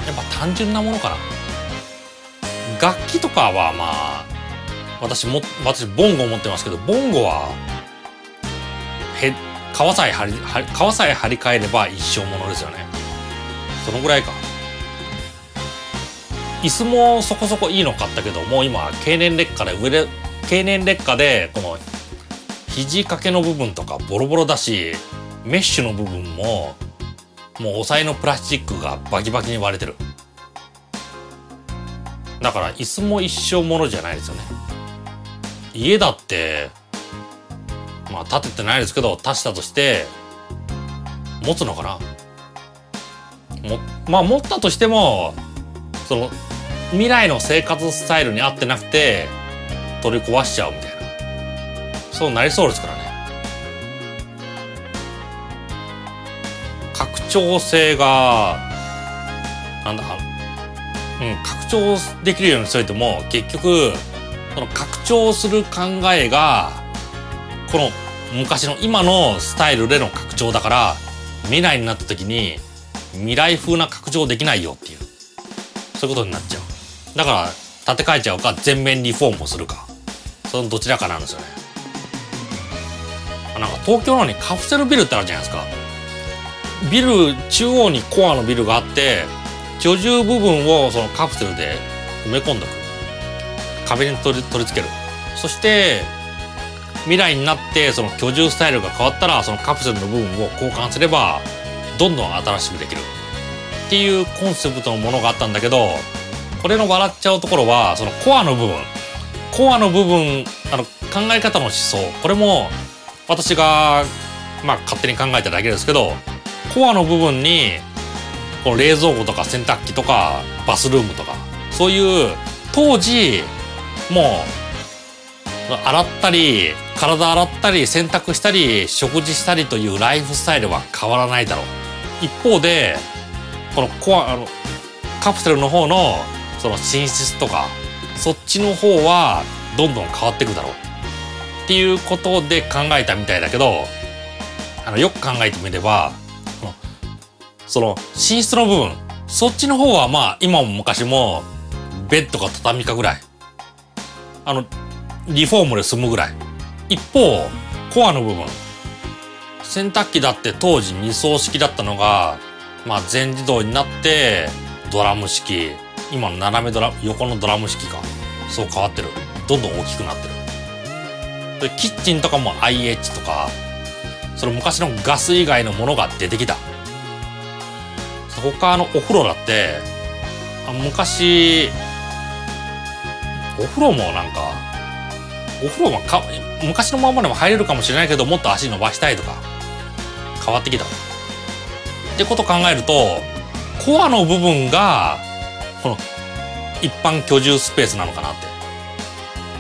やっぱ単純なものかな。楽器とかはまあ私も私ボンゴ持ってますけどボンゴはへ皮さえ張り皮さえ張り替えれば一生ものですよね。そのぐらいか。椅子もそこそこいいの買ったけどもう今経年劣化で上で経年劣化でこの肘掛けの部分とかボロボロだしメッシュの部分ももう押さえのプラスチックがバキバキに割れてる。だから椅子も一生ものじゃないですよね。家だってまあ建ててないですけど足したとして持つのかな？もまあ持ったとしてもその未来の生活スタイルに合ってなくて取り壊しちゃうみたいな。そうなりそうですからね。拡張性がなんだうん拡張できるようにしといても結局その拡張する考えがこの昔の今のスタイルでの拡張だから未来になった時に未来風な拡張できないよっていうそういうことになっちゃう。だから建て替えちゃうか全面リフォームをするか。そのどちらかなんですよね。なんか東京のにカプセルビルってあるじゃないですか。ビル中央にコアのビルがあって居住部分をそのカプセルで埋め込んどく。壁に取り取り付ける。そして未来になってその居住スタイルが変わったらそのカプセルの部分を交換すればどんどん新しくできる。っていうコンセプトのものがあったんだけどこれの笑っちゃうところはそのコアの部分。コアの部分あの考え方の思想。これも私がまあ勝手に考えただけですけどコアの部分にこの冷蔵庫とか洗濯機とかバスルームとかそういう当時もう洗ったり体洗ったり洗濯したり食事したりというライフスタイルは変わらないだろう。一方でこのコアあのカプセルの方のその寝室とかそっちの方はどんどん変わっていくだろう。っていうことで考えたみたいだけどあのよく考えてみればその寝室の部分。そっちの方はまあ今も昔もベッドか畳かぐらい。あのリフォームで済むぐらい。一方コアの部分。洗濯機だって当時二層式だったのがまあ全自動になってドラム式。今の斜めドラ横のドラム式か。そう変わってる。どんどん大きくなってる。でキッチンとかも IH とか。その昔のガス以外のものが出てきた。他のお風呂だって昔お風呂もなんかお風呂もか昔のままでも入れるかもしれないけどもっと足伸ばしたいとか変わってきた。ってこと考えるとコアの部分がこの一般居住スペースなのかなって。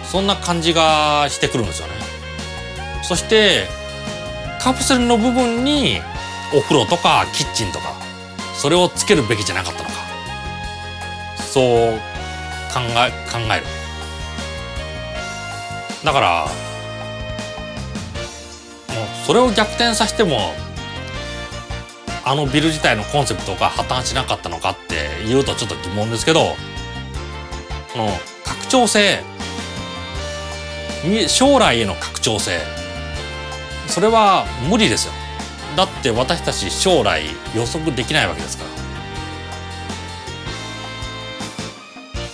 そんな感じがしてくるんですよね。そしてカプセルの部分にお風呂とかキッチンとか。それをつけるべきじゃなかったのか。そう考え考える。だからもうそれを逆転させてもあのビル自体のコンセプトが破綻しなかったのかって言うとちょっと疑問ですけどこの拡張性将来への拡張性それは無理ですよ。だって私たち将来予測できないわけですから。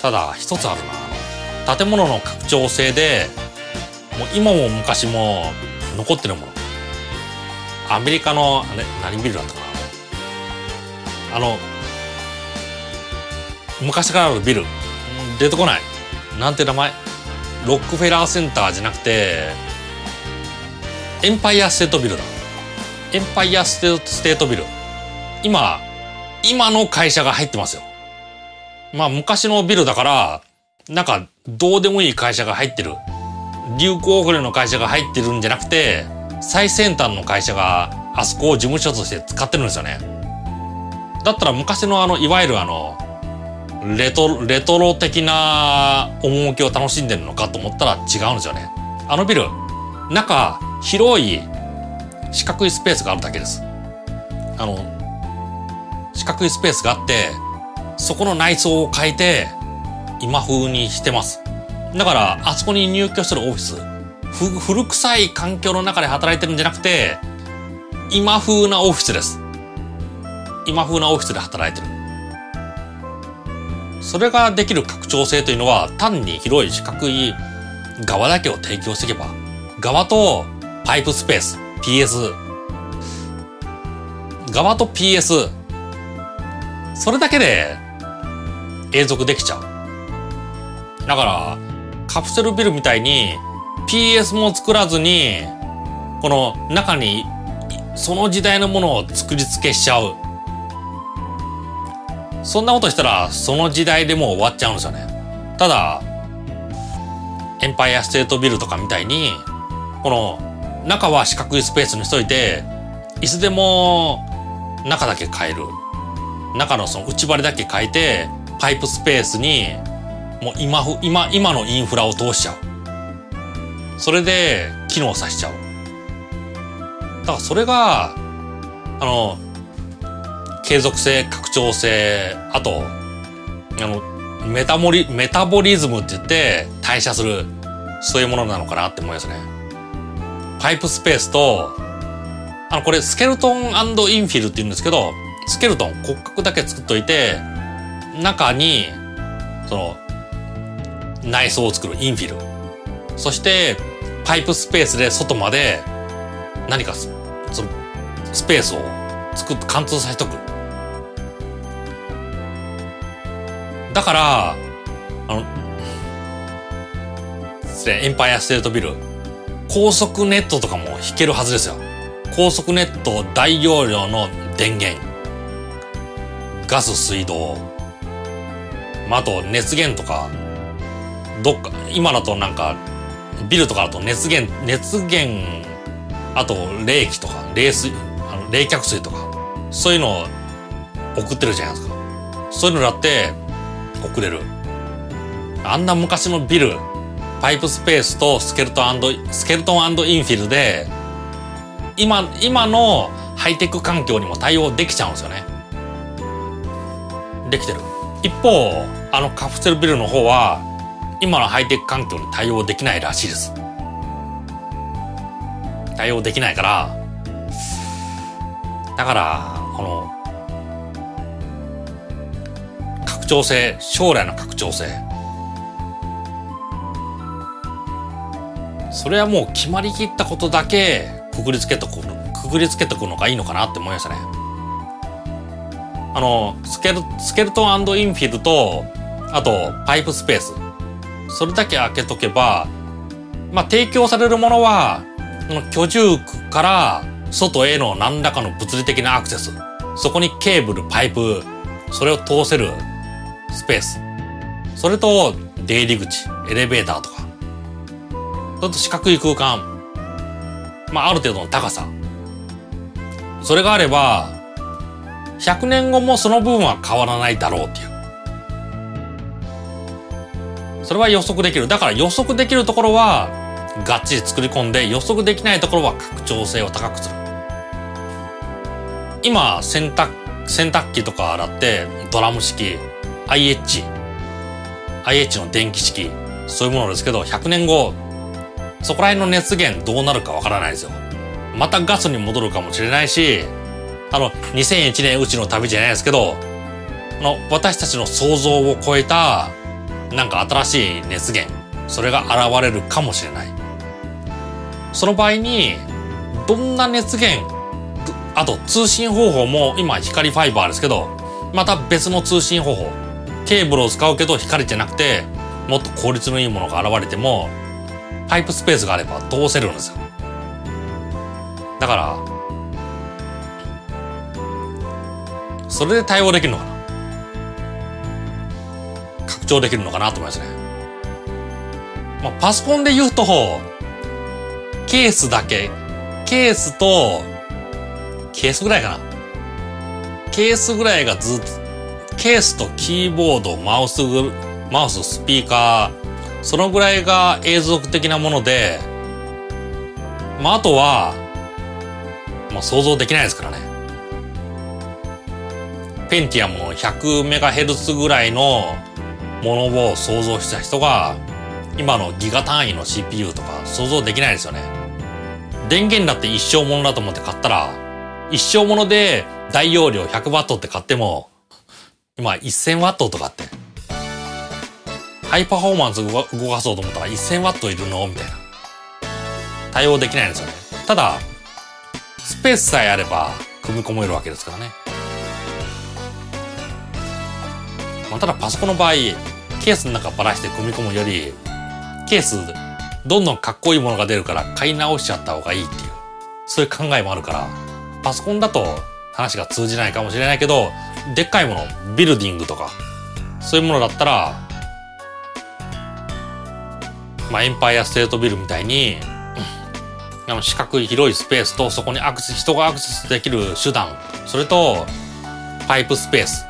ただ一つあるな。建物の拡張性でもう今も昔も残ってるもの。アメリカのあれ何ビルだったかな。あの昔からあるビル。出てこない。なんて名前？ロックフェラーセンターじゃなくてエンパイアステートビルだ。エンパイアステートビル今今の会社が入ってますよ。まあ昔のビルだからなんかどうでもいい会社が入ってる。流行遅れの会社が入ってるんじゃなくて最先端の会社があそこを事務所として使ってるんですよね。だったら昔のあのいわゆるあのレトレトロ的な趣を楽しんでるのかと思ったら違うんですよね。あのビル中広い四角いスペースがあるだけですあの四角いスペースがあってそこの内装を変えて今風にしてますだから、あそこに入居するオフィス、古臭い環境の中で働いてるんじゃなくて、今風なオフィスです。今風なオフィスで働いてる。それができる拡張性というのは、単に広い四角い側だけを提供していけば、側とパイプスペース、PS、側と PS、それだけで永続できちゃう。だから、カプセルビルみたいに PS も作らずにこの中にその時代のものを作り付けしちゃう。そんなことしたらその時代でもう終わっちゃうんですよね。ただエンパイアステートビルとかみたいにこの中は四角いスペースにしといていつでも中だけ変える。中のその内張りだけ変えてパイプスペースにもう今今今のインフラを通しちゃう。それで機能させちゃう。だからそれがあの継続性拡張性あとあのメタモリメタボリズムって言って代謝するそういうものなのかなって思いますね。パイプスペースとあのこれスケルトンインフィルって言うんですけどスケルトン骨格だけ作っといて中にその内装を作るインフィル。そして、パイプスペースで外まで何かそのスペースを作って貫通させとく。だから、あの、エンパイアステートビル、高速ネットとかも引けるはずですよ。高速ネット大容量の電源、ガス水道、まあ、あと熱源とか。どっか今だとなんかビルとかだと熱源熱源あと冷気とか冷水あの冷却水とか。そういうのを送ってるじゃないですか。そういうのだって送れる。あんな昔のビルパイプスペースとスケルトンスケルトンインフィルで今今のハイテク環境にも対応できちゃうんですよね。できてる。一方あのカプセルビルの方は今のハイテク環境に対応できないらしいです。対応できないからだからこの拡張性将来の拡張性それはもう決まりきったことだけくくりつけとくくくりつけとくのがいいのかなって思いましたね。あのスケルスケルトンインフィルとあとパイプスペースそれだけ開けとけば、まあ、提供されるものは、居住区から外への何らかの物理的なアクセス、そこにケーブル、パイプ、それを通せるスペース、それと出入り口、エレベーターとか、それと四角い空間、まあ、ある程度の高さ、それがあれば、100年後もその部分は変わらないだろうっていう。それは予測できる。だから予測できるところは、がっちり作り込んで予測できないところは拡張性を高くする。今、洗濯、洗濯機とか洗ってドラム式、IH、IH の電気式、そういうものですけど、100年後、そこら辺の熱源どうなるかわからないですよ。またガスに戻るかもしれないし、あの、2001年うちの旅じゃないですけど、あの、私たちの想像を超えた、なんか新しい熱源、それが現れるかもしれない。その場合に、どんな熱源、あと通信方法も今光ファイバーですけど、また別の通信方法。ケーブルを使うけど光じゃなくて、もっと効率のいいものが現れても、パイプスペースがあれば通せるんですよ。だから、それで対応できるのかな拡張できるのかなと思いますね。まあ、パソコンで言うと、ケースだけ、ケースと、ケースぐらいかな。ケースぐらいがずっと、ケースとキーボード、マウス、マウス、スピーカー、そのぐらいが永続的なもので、まあ、あとは、まあ、想像できないですからね。ペンティアムの 100MHz ぐらいのものを想像した人が、今のギガ単位の CPU とか想像できないですよね。電源だって一生ものだと思って買ったら、一生もので大容量 100W って買っても、今 1000W とかって、ハイパフォーマンス動かそうと思ったら 1000W いるの？みたいな。対応できないんですよね。ただ、スペースさえあれば組み込めるわけですからね。まあ、ただパソコンの場合、ケースの中ばらして組み込むより、ケース、どんどんかっこいいものが出るから買い直しちゃった方がいいっていう、そういう考えもあるから、パソコンだと話が通じないかもしれないけど、でっかいもの、ビルディングとか、そういうものだったら、まあ、エンパイアステートビルみたいに、あの四角い広いスペースとそこにアクセス、人がアクセスできる手段、それと、パイプスペース。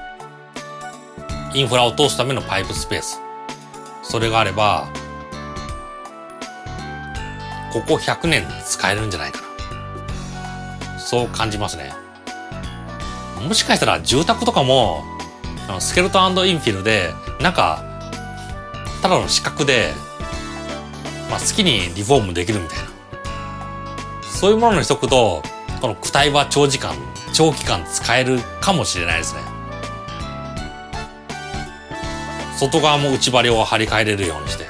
インフラを通すためのパイプスペース。それがあれば、ここ100年使えるんじゃないかな。そう感じますね。もしかしたら住宅とかも、スケルトンインフィルで、なんか、ただの四角で、まあ、好きにリフォームできるみたいな。そういうものにしとくと、この躯体は長時間、長期間使えるかもしれないですね。外側も内張りを張り替えれるようにして。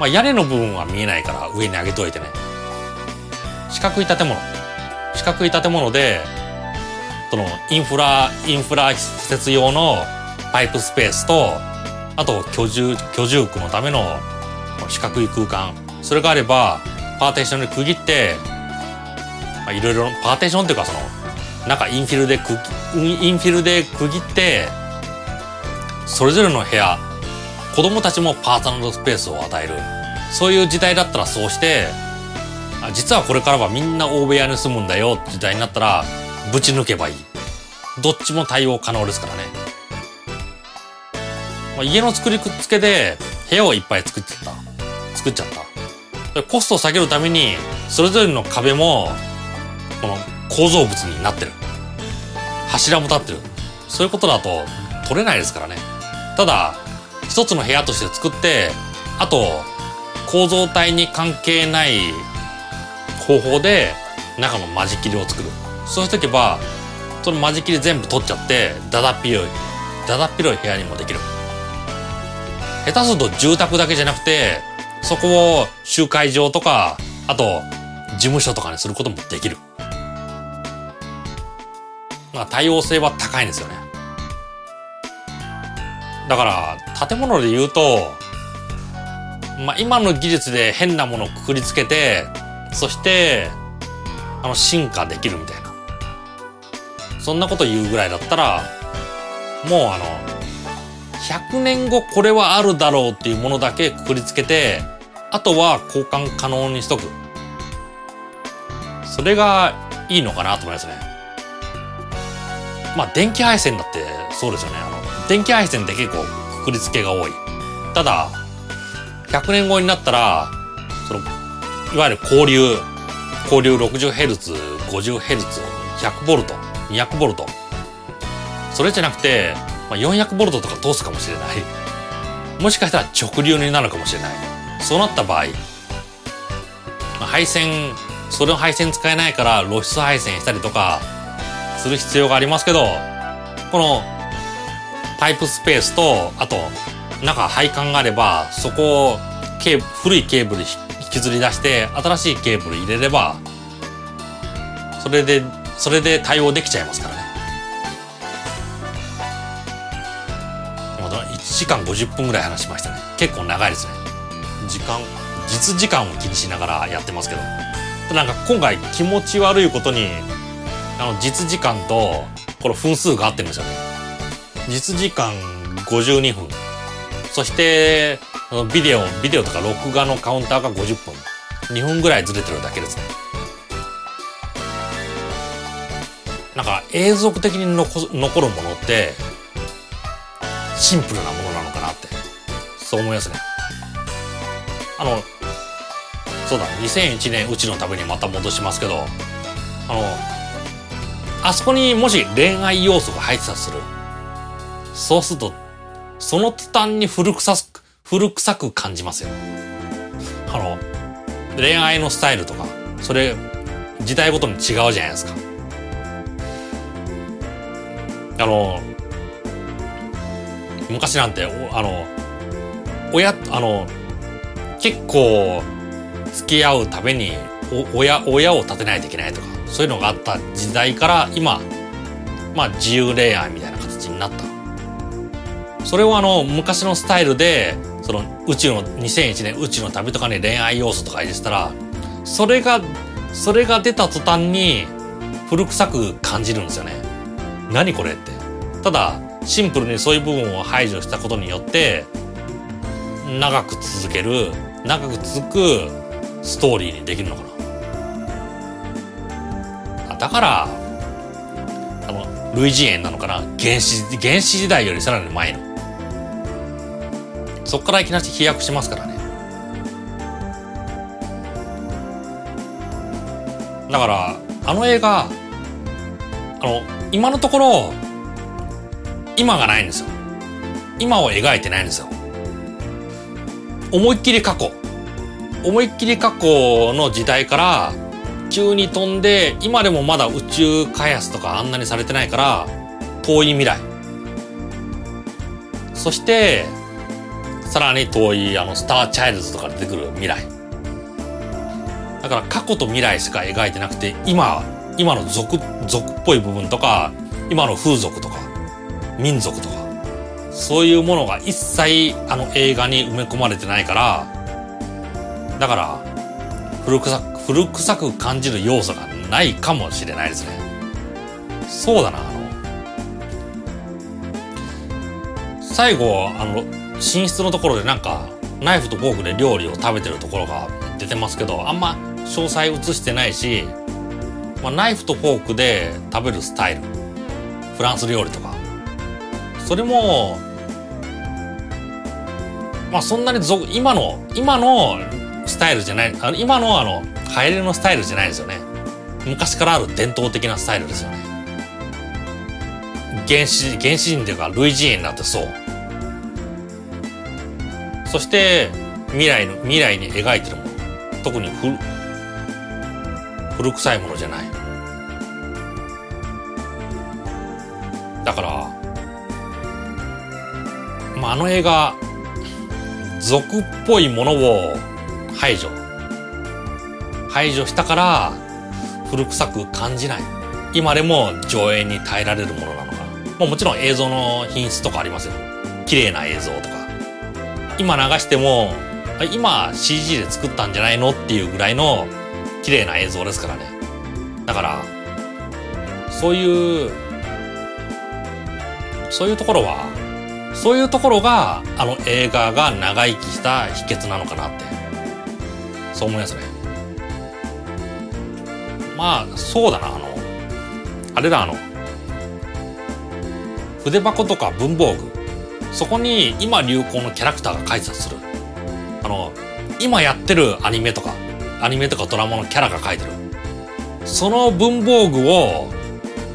まあ、屋根の部分は見えないから上に上げといてね。四角い建物。四角い建物で、そのインフラ、インフラ施設用のパイプスペースと、あと居住、居住区のための四角い空間。それがあれば、パーテーションで区切って、いろいろ、パーテーションっていうかその、なんかインフィルで区、インフィルで区切って、それぞれの部屋、子供たちもパーソナルスペースを与える。そういう時代だったらそうして、実はこれからはみんな大部屋に住むんだよって時代になったら、ぶち抜けばいい。どっちも対応可能ですからね。まあ、家の作りくっつけで部屋をいっぱい作っちゃった。作っちゃった。コストを下げるために、それぞれの壁も、この構造物になってる。柱も立ってる。そういうことだと取れないですからね。ただ、一つの部屋として作って、あと、構造体に関係ない方法で中の間仕切りを作る。そうしとけば、その間仕切り全部取っちゃって、だだっ広い、だだっ広い部屋にもできる。下手すると住宅だけじゃなくて、そこを集会場とか、あと、事務所とかにすることもできる。まあ、多様性は高いんですよね。だから、建物で言うと、まあ、今の技術で変なものをくくりつけて、そして、あの、進化できるみたいな。そんなこと言うぐらいだったら、もうあの、100年後これはあるだろうっていうものだけくくりつけて、あとは交換可能にしとく。それがいいのかなと思いますね。まあ、電気配線だってそうですよね。あの、電気配線って結構くくりつけが多い。ただ、100年後になったら、その、いわゆる交流交流 60Hz、50Hz、100V、200V それじゃなくて、まあ、400V とか通すかもしれない。もしかしたら直流になるかもしれない。そうなった場合、まあ、配線それを配線使えないから露出配線したりとかする必要がありますけどこのパイプスペースとあと中配管があればそこをケ古いケーブル引きずり出して新しいケーブル入れればそれでそれで対応できちゃいますから。時間50分ぐらい話しましたね。結構長いですね。時間実時間を気にしながらやってますけど。なんか今回気持ち悪いことにあの実時間とこの分数が合ってるんですよね。実時間52分。そしてビデオビデオとか録画のカウンターが50分。2分ぐらいずれてるだけですね。なんか永続的に残残るものってシンプルなものなのかなって。そう思いますね。あのそうだ2001年うちのためにまた戻しますけどあのあそこにもし恋愛要素が入ってたとする。そうするとその途端に古臭く古臭く感じますよ。あの恋愛のスタイルとかそれ時代ごとに違うじゃないですか。あの昔なんてあの親あの結構付き合うために親親を立てないといけないとかそういうのがあった時代から今まあ自由恋愛みたいな形になった。それをあの昔のスタイルでその宇宙の2001年宇宙の旅とかに恋愛要素とか入れてたらそれがそれが出た途端に古臭く感じるんですよね。何これって。ただシンプルにそういう部分を排除したことによって長く続ける長く続くストーリーにできるのかな。だからあの類似猿なのかな。原始原始時代よりさらに前の。そっからいきなり飛躍しますからね。だからあの映画あの今のところ今がないんですよ。今を描いてないんですよ。思いっきり過去。思いっきり過去の時代から急に飛んで今でもまだ宇宙開発とかあんなにされてないから遠い未来。そしてさらに遠いあのスターチャイルズとか出てくる未来。だから過去と未来しか描いてなくて今今の族族っぽい部分とか今の風俗とか民族とかそういうものが一切あの映画に埋め込まれてないからだから古臭く古臭く感じる要素がないかもしれないですね。そうだなあの。最後あの寝室のところでなんかナイフとフォークで料理を食べてるところが出てますけどあんま詳細映してないし、まあ、ナイフとフォークで食べるスタイル。フランス料理とかそれもまあそんなに今の今のスタイルじゃない。あの今のあの流行りのスタイルじゃないですよね。昔からある伝統的なスタイルですよね。原始原始人というか類似猿になってそう。そして未来の未来に描いてるもの。特に古古臭いものじゃない。だからまああの映画俗っぽいものを排除。排除したから古臭く感じない。今でも上映に耐えられるものなのかな、まあ、もちろん映像の品質とかありますよ。綺麗な映像とか。今流しても今 CG で作ったんじゃないのっていうぐらいの綺麗な映像ですからね。だからそういうそういうところはそういうところがあの映画が長生きした秘訣なのかなって。そう思いますね。まあそうだなあの。あれだあの。筆箱とか文房具。そこに今流行のキャラクターが書いてたとする。あの今やってるアニメとかアニメとかドラマのキャラが書いてる。その文房具を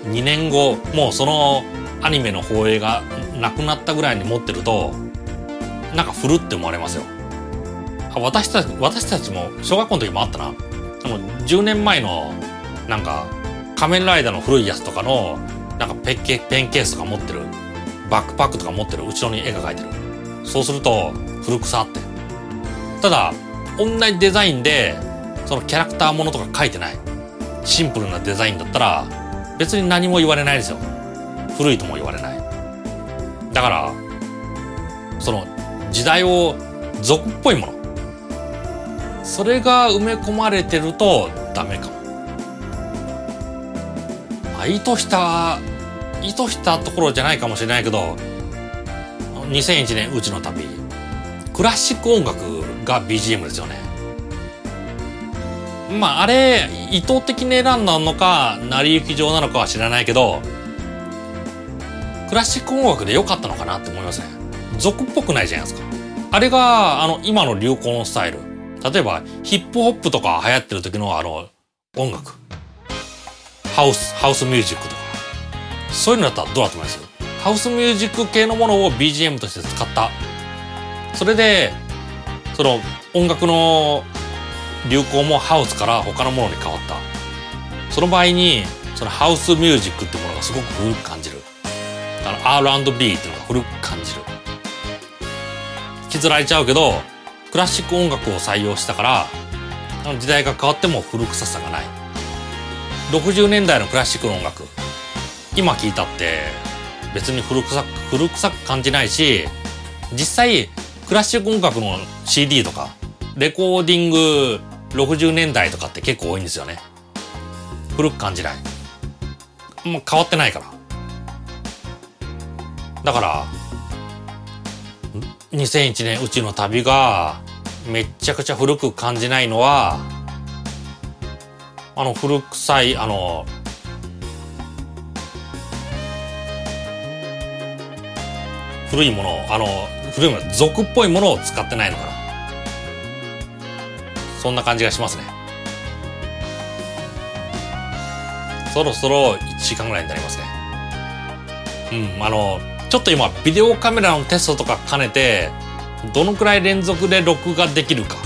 2年後もうそのアニメの放映がなくなったぐらいに持ってるとなんか古って思われますよ。私たち私たちも小学校の時もあったな。あの10年前のなんか仮面ライダーの古いやつとかのなんかペンケペンケースとか持ってるバックパックとか持ってる後ろに絵が描いてる。そうすると古臭って。ただ同じデザインでそのキャラクターものとか書いてない。シンプルなデザインだったら別に何も言われないですよ。古いとも言われない。だからその時代を俗っぽいもの。それが埋め込まれてるとダメかも、まあ、意図した意図したところじゃないかもしれないけど2001年うちの旅。クラシック音楽が BGM ですよね。まああれ意図的に選んだのか成り行き上なのかは知らないけどクラシック音楽で良かったのかなって思いますね俗っぽくないじゃないですか。あれがあの今の流行のスタイル。例えばヒップホップとか流行ってる時のあの音楽。ハウスハウスミュージックとか。そういうのだったらどうだと思います？ハウスミュージック系のものを BGM として使った。それでその音楽の流行もハウスから他のものに変わった。その場合にそのハウスミュージックってものがすごく古く感じる。あの R&B っていうのが古く感じる。引きずられちゃうけどクラシック音楽を採用したから時代が変わっても古臭さがない。60年代のクラシック音楽今聞いたって別に古臭古臭く感じないし実際クラシック音楽の CD とかレコーディング60年代とかって結構多いんですよね。古く感じない。もう変わってないから。だから2001年うちの旅がめっちゃくちゃ古く感じないのはあの古臭いあの古いものあの古いもの俗っぽいものを使ってないのかな。そんな感じがしますね。そろそろ1時間ぐらいになりますね。うんあのちょっと今ビデオカメラのテストとか兼ねてどのくらい連続で録画できるか。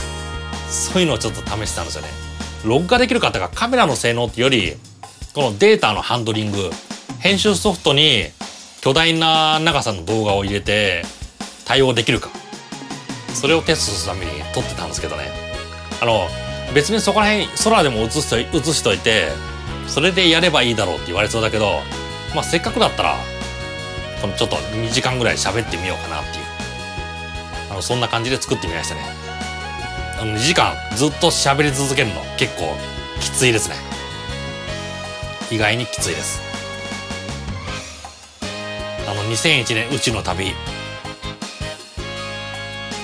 そういうのをちょっと試してたんですよね。録画できるかっていうかカメラの性能ってよりこのデータのハンドリング編集ソフトに巨大な長さの動画を入れて対応できるか。それをテストするために撮ってたんですけどね。あの別にそこら辺空でも映しと映しといてそれでやればいいだろうって言われそうだけどまあせっかくだったらこのちょっと2時間ぐらい喋ってみようかなっていう。あのそんな感じで作ってみましたね。あの2時間ずっと喋り続けるの結構きついですね。意外にきついです。あの2001年宇宙の旅。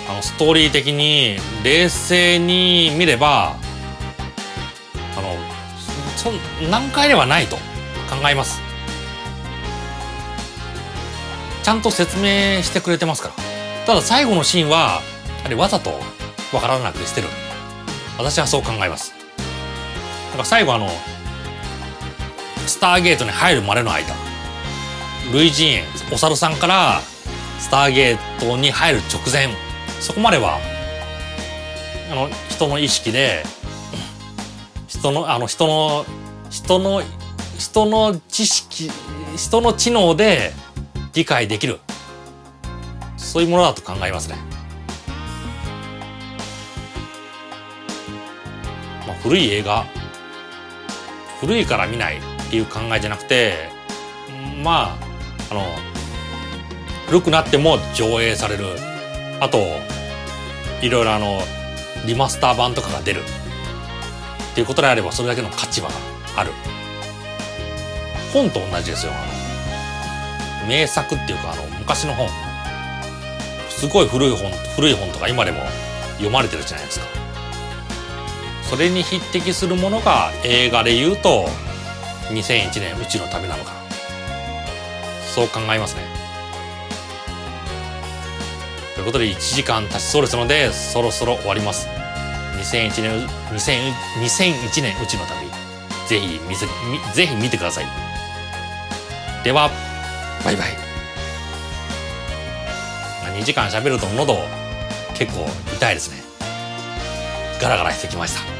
あのストーリー的に冷静に見ればあのそ難解ではないと考えます。ちゃんと説明してくれてますから。ただ最後のシーンはあれわざとわからなくしてる。私はそう考えます。だから最後あのスターゲートに入るまでの間類人猿お猿さんからスターゲートに入る直前そこまではあの人の意識で人のあの人の人の人の知識人の知能で理解できる。そういうものだと考えますね。まあ、古い映画。古いから見ないっていう考えじゃなくてまああの古くなっても上映される。あといろいろあのリマスター版とかが出る。っていうことであればそれだけの価値はある。本と同じですよ。名作っていうかあの昔の本。すごい古い本古い本とか今でも読まれてるじゃないですか。それに匹敵するものが映画で言うと2001年宇宙の旅なのかそう考えますね。ということで1時間経ちそうですのでそろそろ終わります。2001年2000 2001年うちの旅。ぜひ見せぜひ見てください。では。バイバイ。2時間喋ると喉結構痛いですね。ガラガラしてきました。